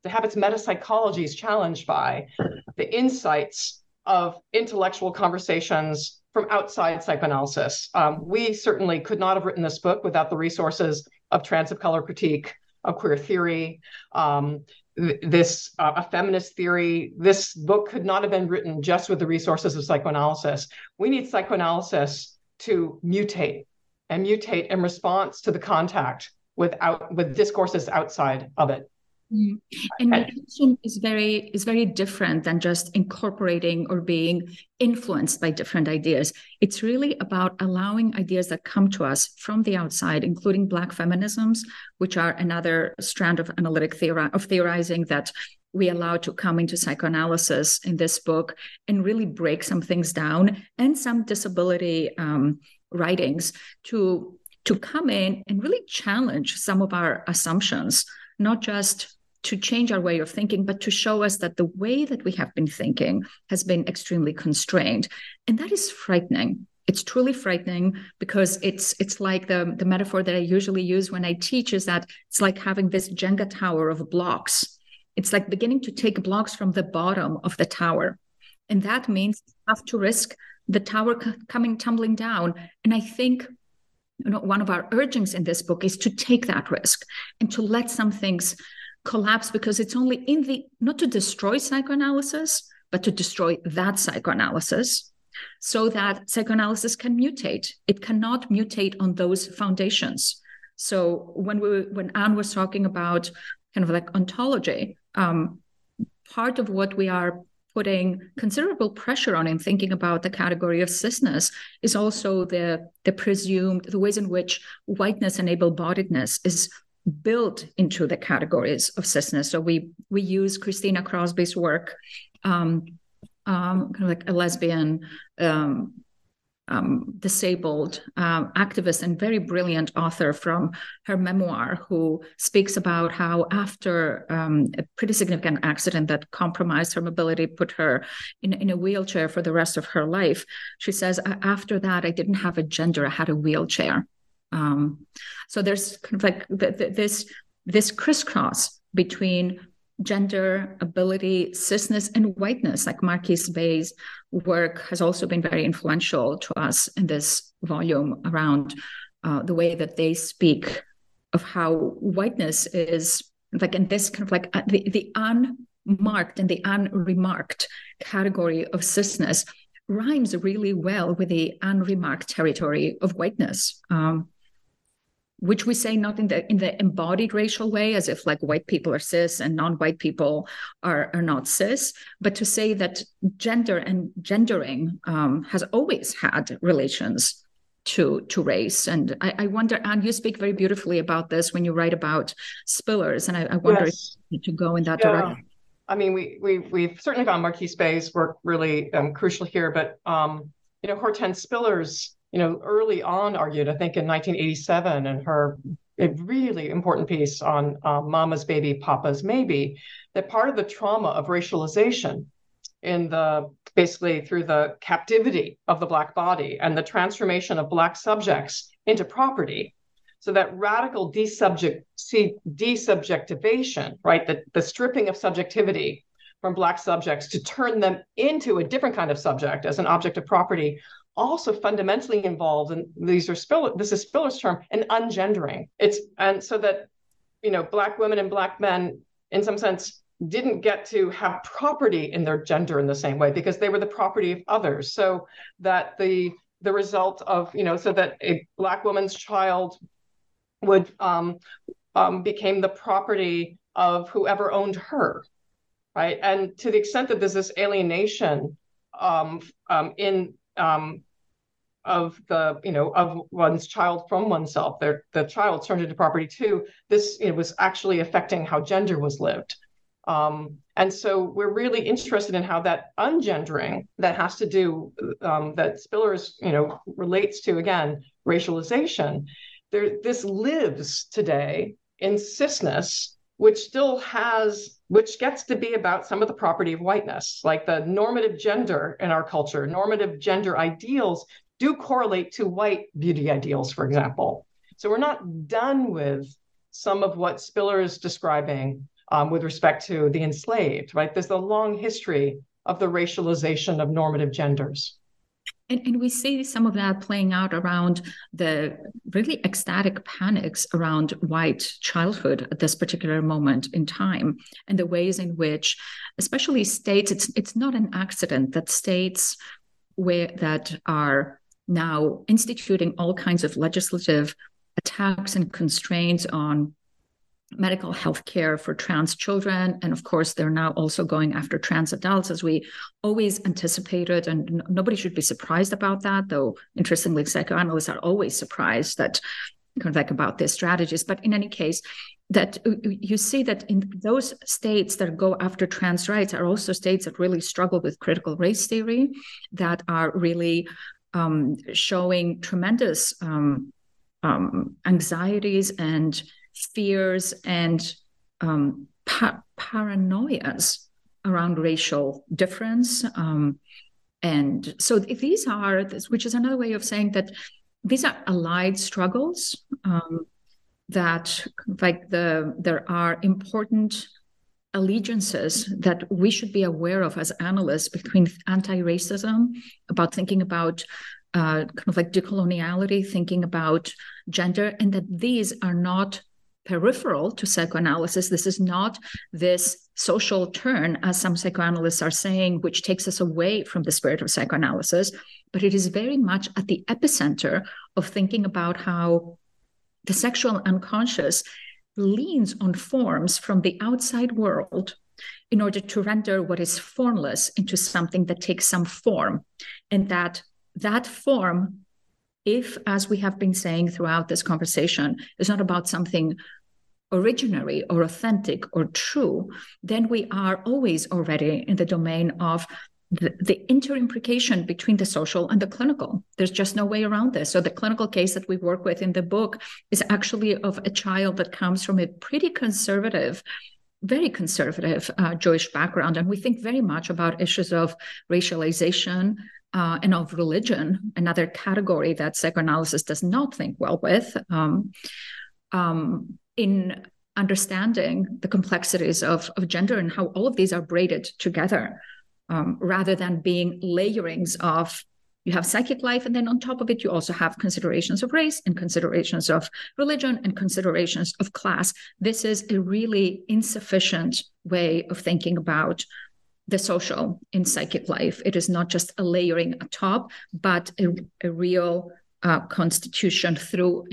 to have its metapsychologies challenged by the insights of intellectual conversations from outside psychoanalysis. Um, we certainly could not have written this book without the resources of trans of color critique, of queer theory, um, this uh, a feminist theory. This book could not have been written just with the resources of psychoanalysis. We need psychoanalysis to mutate and mutate in response to the contact without with discourses outside of it Mm. And meditation is very is very different than just incorporating or being influenced by different ideas. It's really about allowing ideas that come to us from the outside, including Black feminisms, which are another strand of analytic theory of theorizing that we allow to come into psychoanalysis in this book and really break some things down and some disability um, writings to to come in and really challenge some of our assumptions not just to change our way of thinking, but to show us that the way that we have been thinking has been extremely constrained. And that is frightening. It's truly frightening because it's it's like the, the metaphor that I usually use when I teach is that it's like having this Jenga tower of blocks it's like beginning to take blocks from the bottom of the tower. And that means you have to risk the tower c- coming tumbling down. And I think you know, one of our urgings in this book is to take that risk and to let some things collapse because it's only in the not to destroy psychoanalysis, but to destroy that psychoanalysis so that psychoanalysis can mutate. It cannot mutate on those foundations. So when we when Ann was talking about kind of like ontology, um, part of what we are putting considerable pressure on in thinking about the category of cisness is also the the presumed the ways in which whiteness and able-bodiedness is built into the categories of cisness. So we we use Christina Crosby's work, um, um, kind of like a lesbian um, um, disabled um, activist and very brilliant author from her memoir who speaks about how after um, a pretty significant accident that compromised her mobility put her in, in a wheelchair for the rest of her life she says after that i didn't have a gender i had a wheelchair um, so there's kind of like the, the, this this crisscross between gender, ability, cisness, and whiteness. Like Marquis Bey's work has also been very influential to us in this volume around uh, the way that they speak of how whiteness is like in this kind of like uh, the, the unmarked and the unremarked category of cisness rhymes really well with the unremarked territory of whiteness. Um, which we say not in the in the embodied racial way as if like white people are cis and non-white people are are not cis but to say that gender and gendering um, has always had relations to to race and I, I, wonder and you speak very beautifully about this when you write about spillers and i, I wonder yes. if to go in that yeah. direction i mean we, we we've certainly found marquis bey's work really um, crucial here but um, you know hortense spillers you know, early on argued, I think in 1987, in her a really important piece on um, Mama's Baby, Papa's Maybe, that part of the trauma of racialization in the basically through the captivity of the Black body and the transformation of Black subjects into property. So that radical desubject, desubjectivation, right? The, the stripping of subjectivity from Black subjects to turn them into a different kind of subject as an object of property also fundamentally involved, and these are Spiller, this is Spiller's term, an ungendering. It's and so that you know, black women and black men, in some sense, didn't get to have property in their gender in the same way because they were the property of others. So that the the result of you know, so that a black woman's child would um, um, became the property of whoever owned her, right? And to the extent that there's this alienation um, um, in um, of the you know of one's child from oneself Their, the child turned into property too this it was actually affecting how gender was lived. Um, and so we're really interested in how that ungendering that has to do um, that spillers you know relates to again racialization there this lives today in cisness which still has which gets to be about some of the property of whiteness like the normative gender in our culture normative gender ideals do correlate to white beauty ideals, for example. So we're not done with some of what Spiller is describing um, with respect to the enslaved, right? There's a long history of the racialization of normative genders. And, and, we see some of that playing out around the really ecstatic panics around white childhood at this particular moment in time, and the ways in which, especially states, it's it's not an accident that states where that are now instituting all kinds of legislative attacks and constraints on medical health care for trans children. And of course, they're now also going after trans adults, as we always anticipated. And n- nobody should be surprised about that, though, interestingly, psychoanalysts are always surprised that kind of like about their strategies. But in any case, that you see that in those states that go after trans rights are also states that really struggle with critical race theory, that are really um, showing tremendous um, um, anxieties and fears and um, pa- paranoias around racial difference. Um, and so these are, which is another way of saying that these are allied struggles um, that like the there are important allegiances that we should be aware of as analysts between anti-racism, about thinking about uh, kind of like decoloniality, thinking about gender, and that these are not peripheral to psychoanalysis. This is not this social turn, as some psychoanalysts are saying, which takes us away from the spirit of psychoanalysis, but it is very much at the epicenter of thinking about how the sexual unconscious leans on forms from the outside world in order to render what is formless into something that takes some form and that that form if as we have been saying throughout this conversation it's not about something originary or authentic or true then we are always already in the domain of the, the interimplication between the social and the clinical. There's just no way around this. So the clinical case that we work with in the book is actually of a child that comes from a pretty conservative very conservative uh, Jewish background, and we think very much about issues of racialization uh, and of religion, another category that psychoanalysis does not think well with. Um, um, in understanding the complexities of, of gender and how all of these are braided together um, rather than being layerings of you have psychic life and then on top of it you also have considerations of race and considerations of religion and considerations of class this is a really insufficient way of thinking about the social in psychic life it is not just a layering atop but a, a real uh, constitution through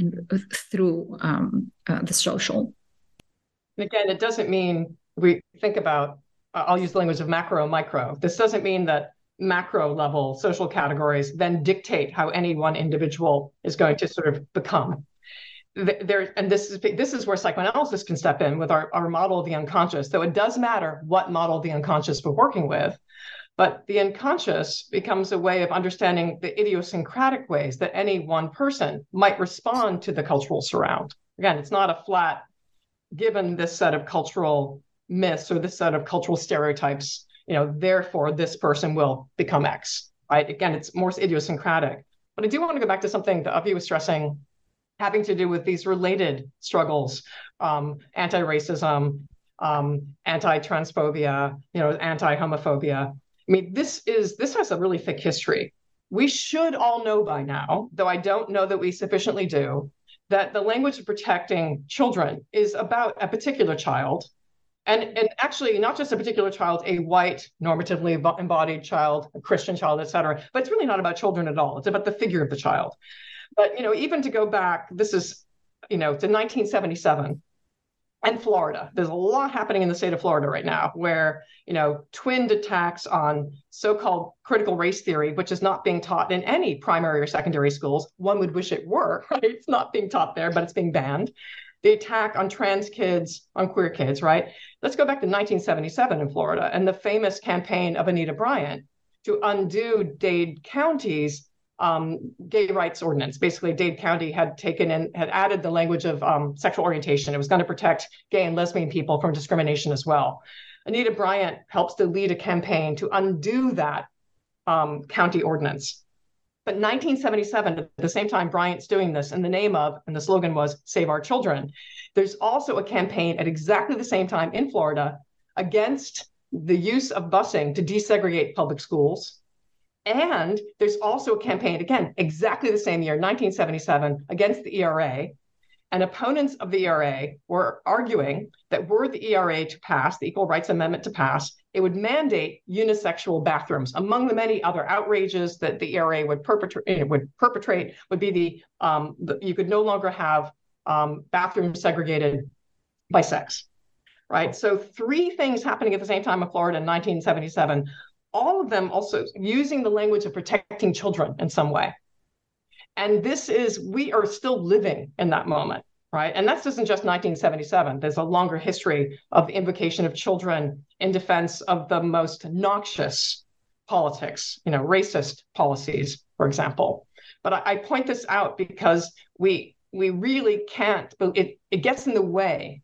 through um, uh, the social and again it doesn't mean we think about I'll use the language of macro and micro. This doesn't mean that macro level social categories then dictate how any one individual is going to sort of become. There, and this is this is where psychoanalysis can step in with our, our model of the unconscious. So it does matter what model of the unconscious we're working with, but the unconscious becomes a way of understanding the idiosyncratic ways that any one person might respond to the cultural surround. Again, it's not a flat, given this set of cultural myths or this set of cultural stereotypes, you know, therefore this person will become X, right? Again, it's more idiosyncratic. But I do want to go back to something that Avgi was stressing having to do with these related struggles, um, anti-racism, um, anti-transphobia, you know, anti-homophobia. I mean, this is this has a really thick history. We should all know by now, though I don't know that we sufficiently do, that the language of protecting children is about a particular child and and actually not just a particular child a white normatively embodied child a christian child et cetera but it's really not about children at all it's about the figure of the child but you know even to go back this is you know to 1977 and Florida. There's a lot happening in the state of Florida right now where, you know, twinned attacks on so-called critical race theory, which is not being taught in any primary or secondary schools. One would wish it were, [LAUGHS] right? It's not being taught there, but it's being banned the attack on trans kids, on queer kids, right? Let's go back to 1977 in Florida and the famous campaign of Anita Bryant to undo Dade County's um, gay rights ordinance. Basically, Dade County had taken and had added the language of um, sexual orientation. It was going to protect gay and lesbian people from discrimination as well. Anita Bryant helps to lead a campaign to undo that um, county ordinance. But 1977, at the same time Bryant's doing this in the name of, and the slogan was Save Our Children, there's also a campaign at exactly the same time in Florida against the use of busing to desegregate public schools. And there's also a campaign, again, exactly the same year, 1977, against the ERA, and opponents of the ERA were arguing that were the ERA to pass, the Equal Rights Amendment to pass, it would mandate unisexual bathrooms. Among the many other outrages that the ERA would perpetrate, eh, would perpetrate would be the, um, the you could no longer have um, bathrooms segregated by sex, right? So three things happening at the same time in Florida in 1977, all of them also using the language of protecting children in some way. And this is, we are still living in that moment, right? And that isn't just 1977. There's a longer history of invocation of children in defense of the most noxious politics, you know, racist policies, for example. But I, I point this out because we we really can't, it, it gets in the way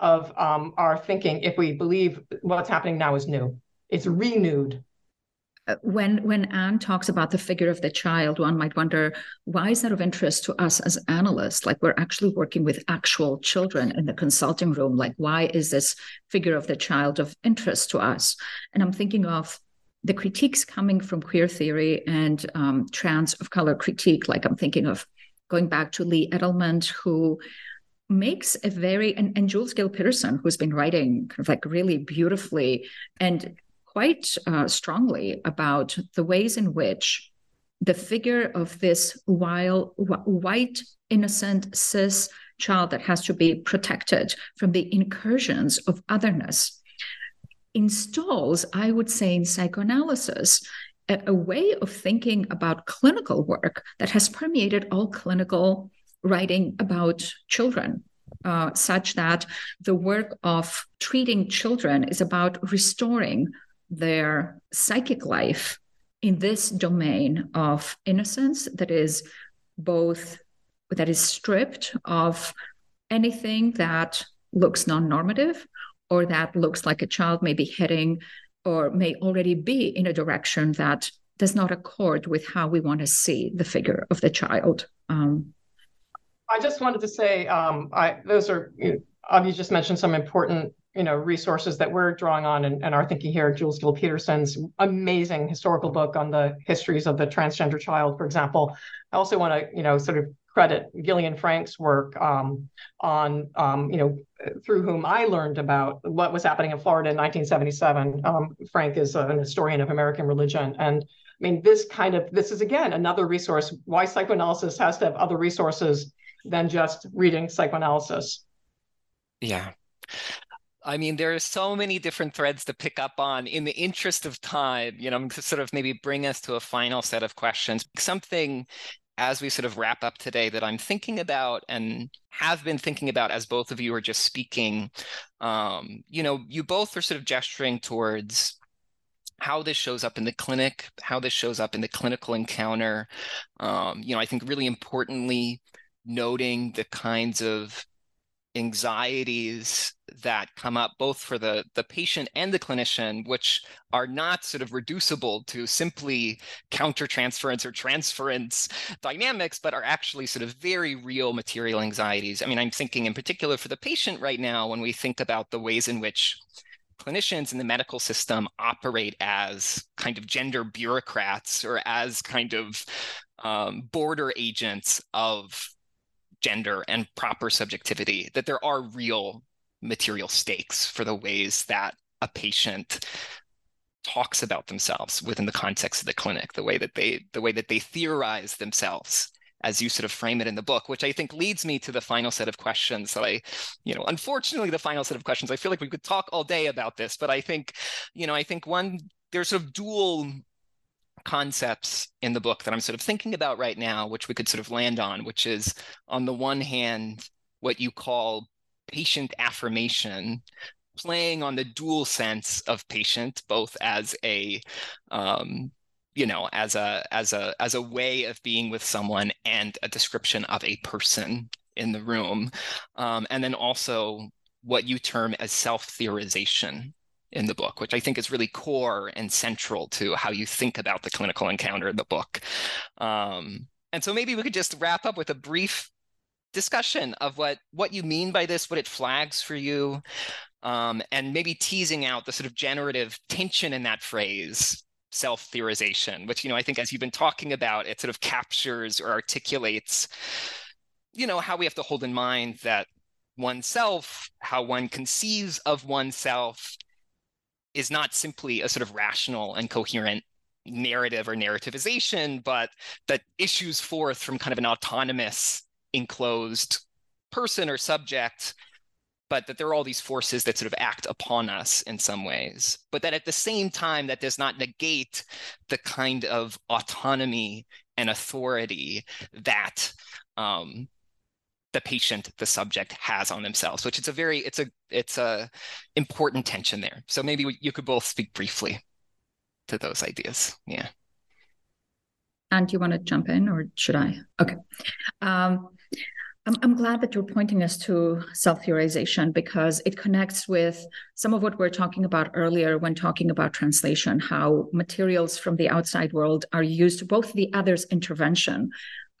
of um, our thinking if we believe what's happening now is new. It's renewed uh, when when Ann talks about the figure of the child, one might wonder why is that of interest to us as analysts? Like we're actually working with actual children in the consulting room. Like why is this figure of the child of interest to us? And I'm thinking of the critiques coming from queer theory and um, trans of color critique. Like I'm thinking of going back to Lee Edelman, who makes a very and, and Jules Gill Peterson, who's been writing kind of like really beautifully and quite uh, strongly about the ways in which the figure of this white, innocent, cis child that has to be protected from the incursions of otherness installs, I would say, in psychoanalysis, a, a way of thinking about clinical work that has permeated all clinical writing about children. Uh, such that the work of treating children is about restoring their psychic life in this domain of innocence that is both that is stripped of anything that looks non-normative or that looks like a child may be heading or may already be in a direction that does not accord with how we want to see the figure of the child. Um, I just wanted to say, um, I, those are, you know, just mentioned some important you know resources that we're drawing on and, and are thinking here jules gill peterson's amazing historical book on the histories of the transgender child for example. I also want to you know sort of credit gillian frank's work um, on um, you know through whom i learned about what was happening in florida in 1977 um, frank is an historian of american religion. And i mean this kind of this is again another resource. Why psychoanalysis has to have other resources than just reading psychoanalysis. Yeah I mean, there are so many different threads to pick up on. In the interest of time, you know, to sort of maybe bring us to a final set of questions. Something as we sort of wrap up today that I'm thinking about and have been thinking about as both of you are just speaking. Um, you know, you both are sort of gesturing towards how this shows up in the clinic, how this shows up in the clinical encounter. Um, you know, I think really importantly, noting the kinds of anxieties that come up both for the the patient and the clinician which are not sort of reducible to simply countertransference or transference dynamics but are actually sort of very real material anxieties. I mean i'm thinking in particular for the patient right now when we think about the ways in which clinicians in the medical system operate as kind of gender bureaucrats or as kind of um, border agents of gender and proper subjectivity, that there are real material stakes for the ways that a patient talks about themselves within the context of the clinic, the way that they the way that they theorize themselves as you sort of frame it in the book, which I think leads me to the final set of questions that I, you know, unfortunately, the final set of questions. I feel like we could talk all day about this, but I think, you know, I think one there's sort of dual concepts in the book that I'm sort of thinking about right now, which we could sort of land on, which is on the one hand, what you call patient affirmation, playing on the dual sense of patient, both as a um, you know as a as a as a way of being with someone and a description of a person in the room um, and then also what you term as self theorization in the book, which I think is really core and central to how you think about the clinical encounter in the book. Um, and so maybe we could just wrap up with a brief discussion of what what you mean by this, what it flags for you, um, and maybe teasing out the sort of generative tension in that phrase self theorization which you know i think as you've been talking about it sort of captures or articulates you know how we have to hold in mind that oneself how one conceives of oneself is not simply a sort of rational and coherent narrative or narrativization, but that issues forth from kind of an autonomous, enclosed person or subject, but that there are all these forces that sort of act upon us in some ways. But that at the same time, that does not negate the kind of autonomy and authority that um, the patient the subject has on themselves which it's a very it's a it's a important tension there. So maybe you could both speak briefly to those ideas. Yeah. Ann you want to jump in or should i? Okay. Um, I'm, glad that you're pointing us to self theorization because it connects with some of what we are talking about earlier when talking about translation, how materials from the outside world are used, both the other's intervention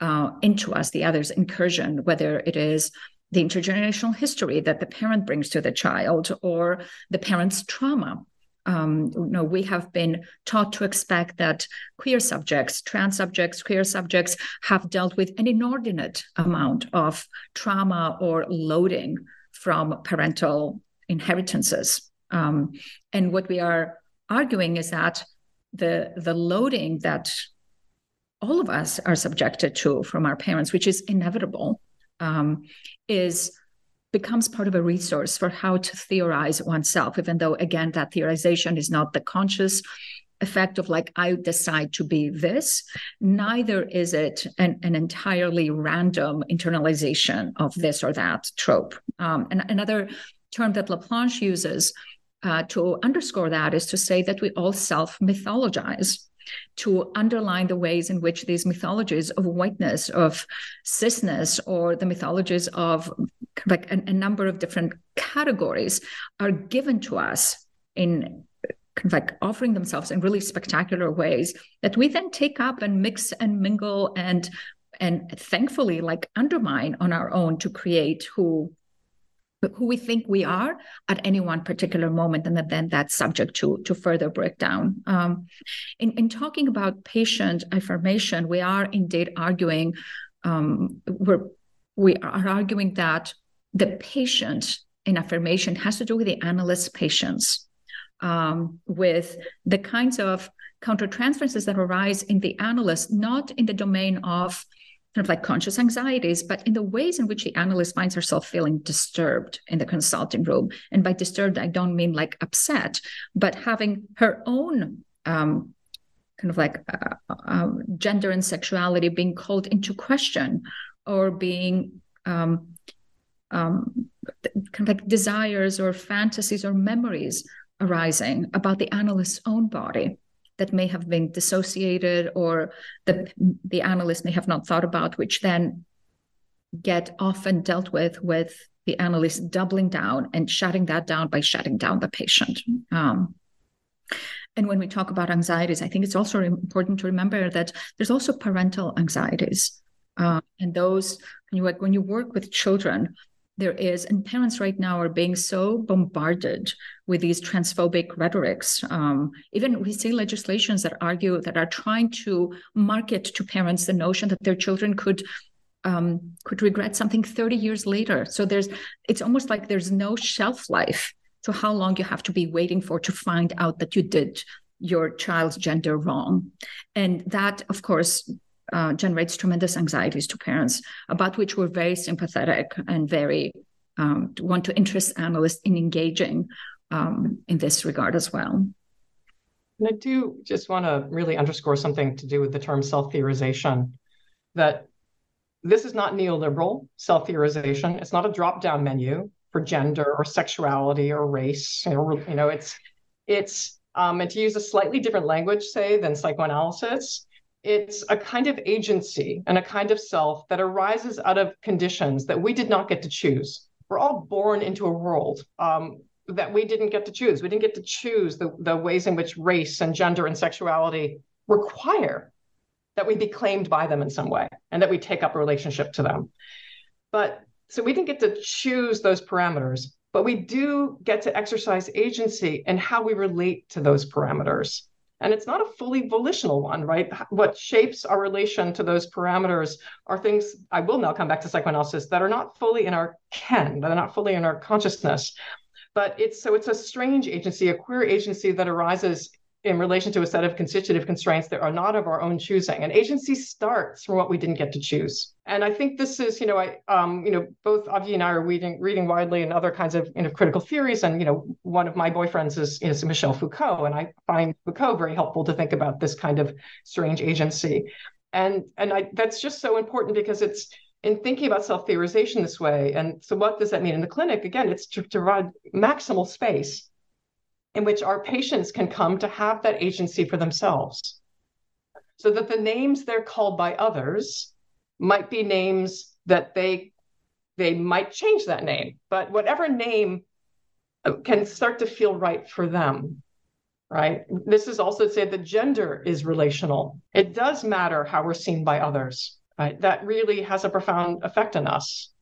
uh, into us, the other's incursion, whether it is the intergenerational history that the parent brings to the child or the parent's trauma um, you know, we have been taught to expect that queer subjects, trans subjects, queer subjects have dealt with an inordinate amount of trauma or loading from parental inheritances. Um, and what we are arguing is that the the loading that all of us are subjected to from our parents, which is inevitable, um, is becomes part of a resource for how to theorize oneself, even though, again, that theorization is not the conscious effect of like, I decide to be this. Neither is it an, an entirely random internalization of this or that trope. Um, and another term that Laplanche uses uh, to underscore that is to say that we all self mythologize to underline the ways in which these mythologies of whiteness, of cisness, or the mythologies of like a, a number of different categories are given to us in kind of like offering themselves in really spectacular ways that we then take up and mix and mingle and and thankfully like undermine on our own to create who who we think we are at any one particular moment, and then that's subject to to further breakdown. Um, in in talking about patient affirmation, we are indeed arguing um, we're we are arguing that the patient in affirmation has to do with the analyst patients, um, with the kinds of countertransferences that arise in the analyst, not in the domain of kind of like conscious anxieties, but in the ways in which the analyst finds herself feeling disturbed in the consulting room. And by disturbed, I don't mean like upset, but having her own um, kind of like uh, uh, gender and sexuality being called into question or being um, um, kind of like desires or fantasies or memories arising about the analyst's own body that may have been dissociated or the, the analyst may have not thought about, which then get often dealt with with the analyst doubling down and shutting that down by shutting down the patient. Um, and when we talk about anxieties, I think it's also important to remember that there's also parental anxieties. Uh, and those, when you, when you work with children, there is, and parents right now are being so bombarded with these transphobic rhetorics. Um, even we see legislations that argue that are trying to market to parents the notion that their children could um, could regret something 30 years later. So there's it's almost like there's no shelf life to how long you have to be waiting for to find out that you did your child's gender wrong. And that, of course, uh, generates tremendous anxieties to parents, about which we're very sympathetic and very um, want to interest analysts in engaging um, in this regard as well. And I do just want to really underscore something to do with the term self theorization that this is not neoliberal self theorization. It's not a drop down menu for gender or sexuality or race. Or, you know, it's, it's, um, and to use a slightly different language, say, than psychoanalysis, it's a kind of agency and a kind of self that arises out of conditions that we did not get to choose. We're all born into a world um, that we didn't get to choose. We didn't get to choose the, the ways in which race and gender and sexuality require that we be claimed by them in some way and that we take up a relationship to them. But so we didn't get to choose those parameters, but we do get to exercise agency in how we relate to those parameters. And it's not a fully volitional one, right? What shapes our relation to those parameters are things, I will now come back to psychoanalysis, that are not fully in our ken, that are not fully in our consciousness. But it's so it's a strange agency, a queer agency that arises in relation to a set of constitutive constraints that are not of our own choosing. And agency starts from what we didn't get to choose. And I think this is, you know, I, um, you know, both Avgi and I are reading, reading widely in other kinds of, you know, critical theories. And, you know, one of my boyfriends is, is Michel Foucault. And I find Foucault very helpful to think about this kind of strange agency. And, and I, that's just so important because it's, in thinking about self-theorization this way. And so what does that mean in the clinic? Again, it's to, to provide maximal space in which our patients can come to have that agency for themselves. So that the names they're called by others might be names that they they might change that name. But whatever name uh, can start to feel right for them right? This is also said that gender is relational. It does matter how we're seen by others, right? That really has a profound effect on us.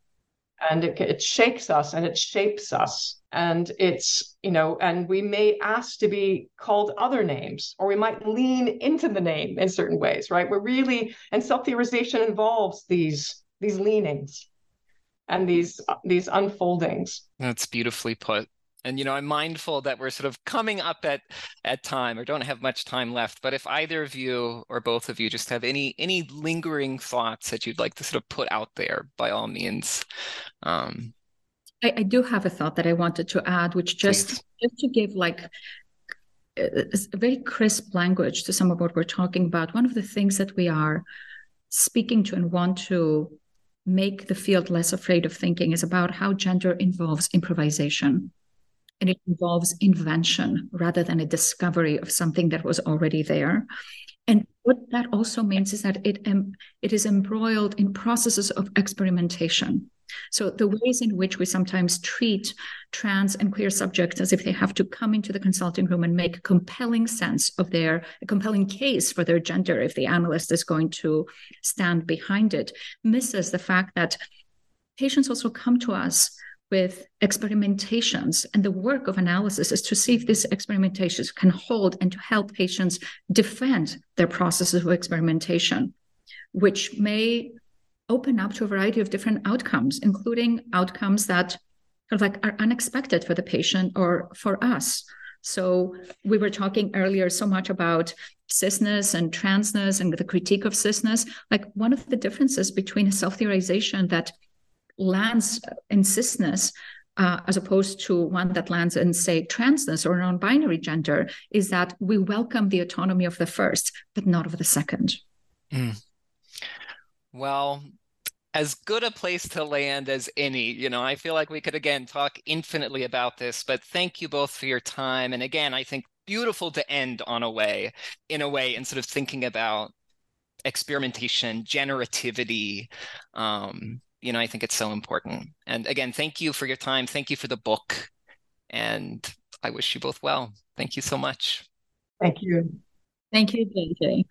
And it, it shakes us and it shapes us. And it's, you know, and we may ask to be called other names, or we might lean into the name in certain ways, right? We're really, and self-theorization involves these, these leanings and these, these unfoldings. That's beautifully put and you know i'm mindful that we're sort of coming up at at time or don't have much time left but if either of you or both of you just have any any lingering thoughts that you'd like to sort of put out there by all means um i, I do have a thought that i wanted to add which just please. just to give like a very crisp language to some of what we're talking about one of the things that we are speaking to and want to make the field less afraid of thinking is about how gender involves improvisation and it involves invention rather than a discovery of something that was already there. And what that also means is that it, um, it is embroiled in processes of experimentation. So, the ways in which we sometimes treat trans and queer subjects as if they have to come into the consulting room and make a compelling sense of their, a compelling case for their gender, if the analyst is going to stand behind it, misses the fact that patients also come to us with experimentations. And the work of analysis is to see if these experimentations can hold and to help patients defend their processes of experimentation, which may open up to a variety of different outcomes, including outcomes that kind of like are unexpected for the patient or for us. So we were talking earlier so much about cisness and transness and the critique of cisness. Like one of the differences between a self-theorization that lands in cisness uh, as opposed to one that lands in, say, transness or non binary gender, is that we welcome the autonomy of the first, but not of the second. Mm. Well, as good a place to land as any. You know, I feel like we could again talk infinitely about this, but thank you both for your time. And again, I think beautiful to end on a way, in a way, instead of thinking about experimentation, generativity, um, you know, I think it's so important. And again, thank you for your time. Thank you for the book. And I wish you both well. Thank you so much. Thank you. Thank you, JJ.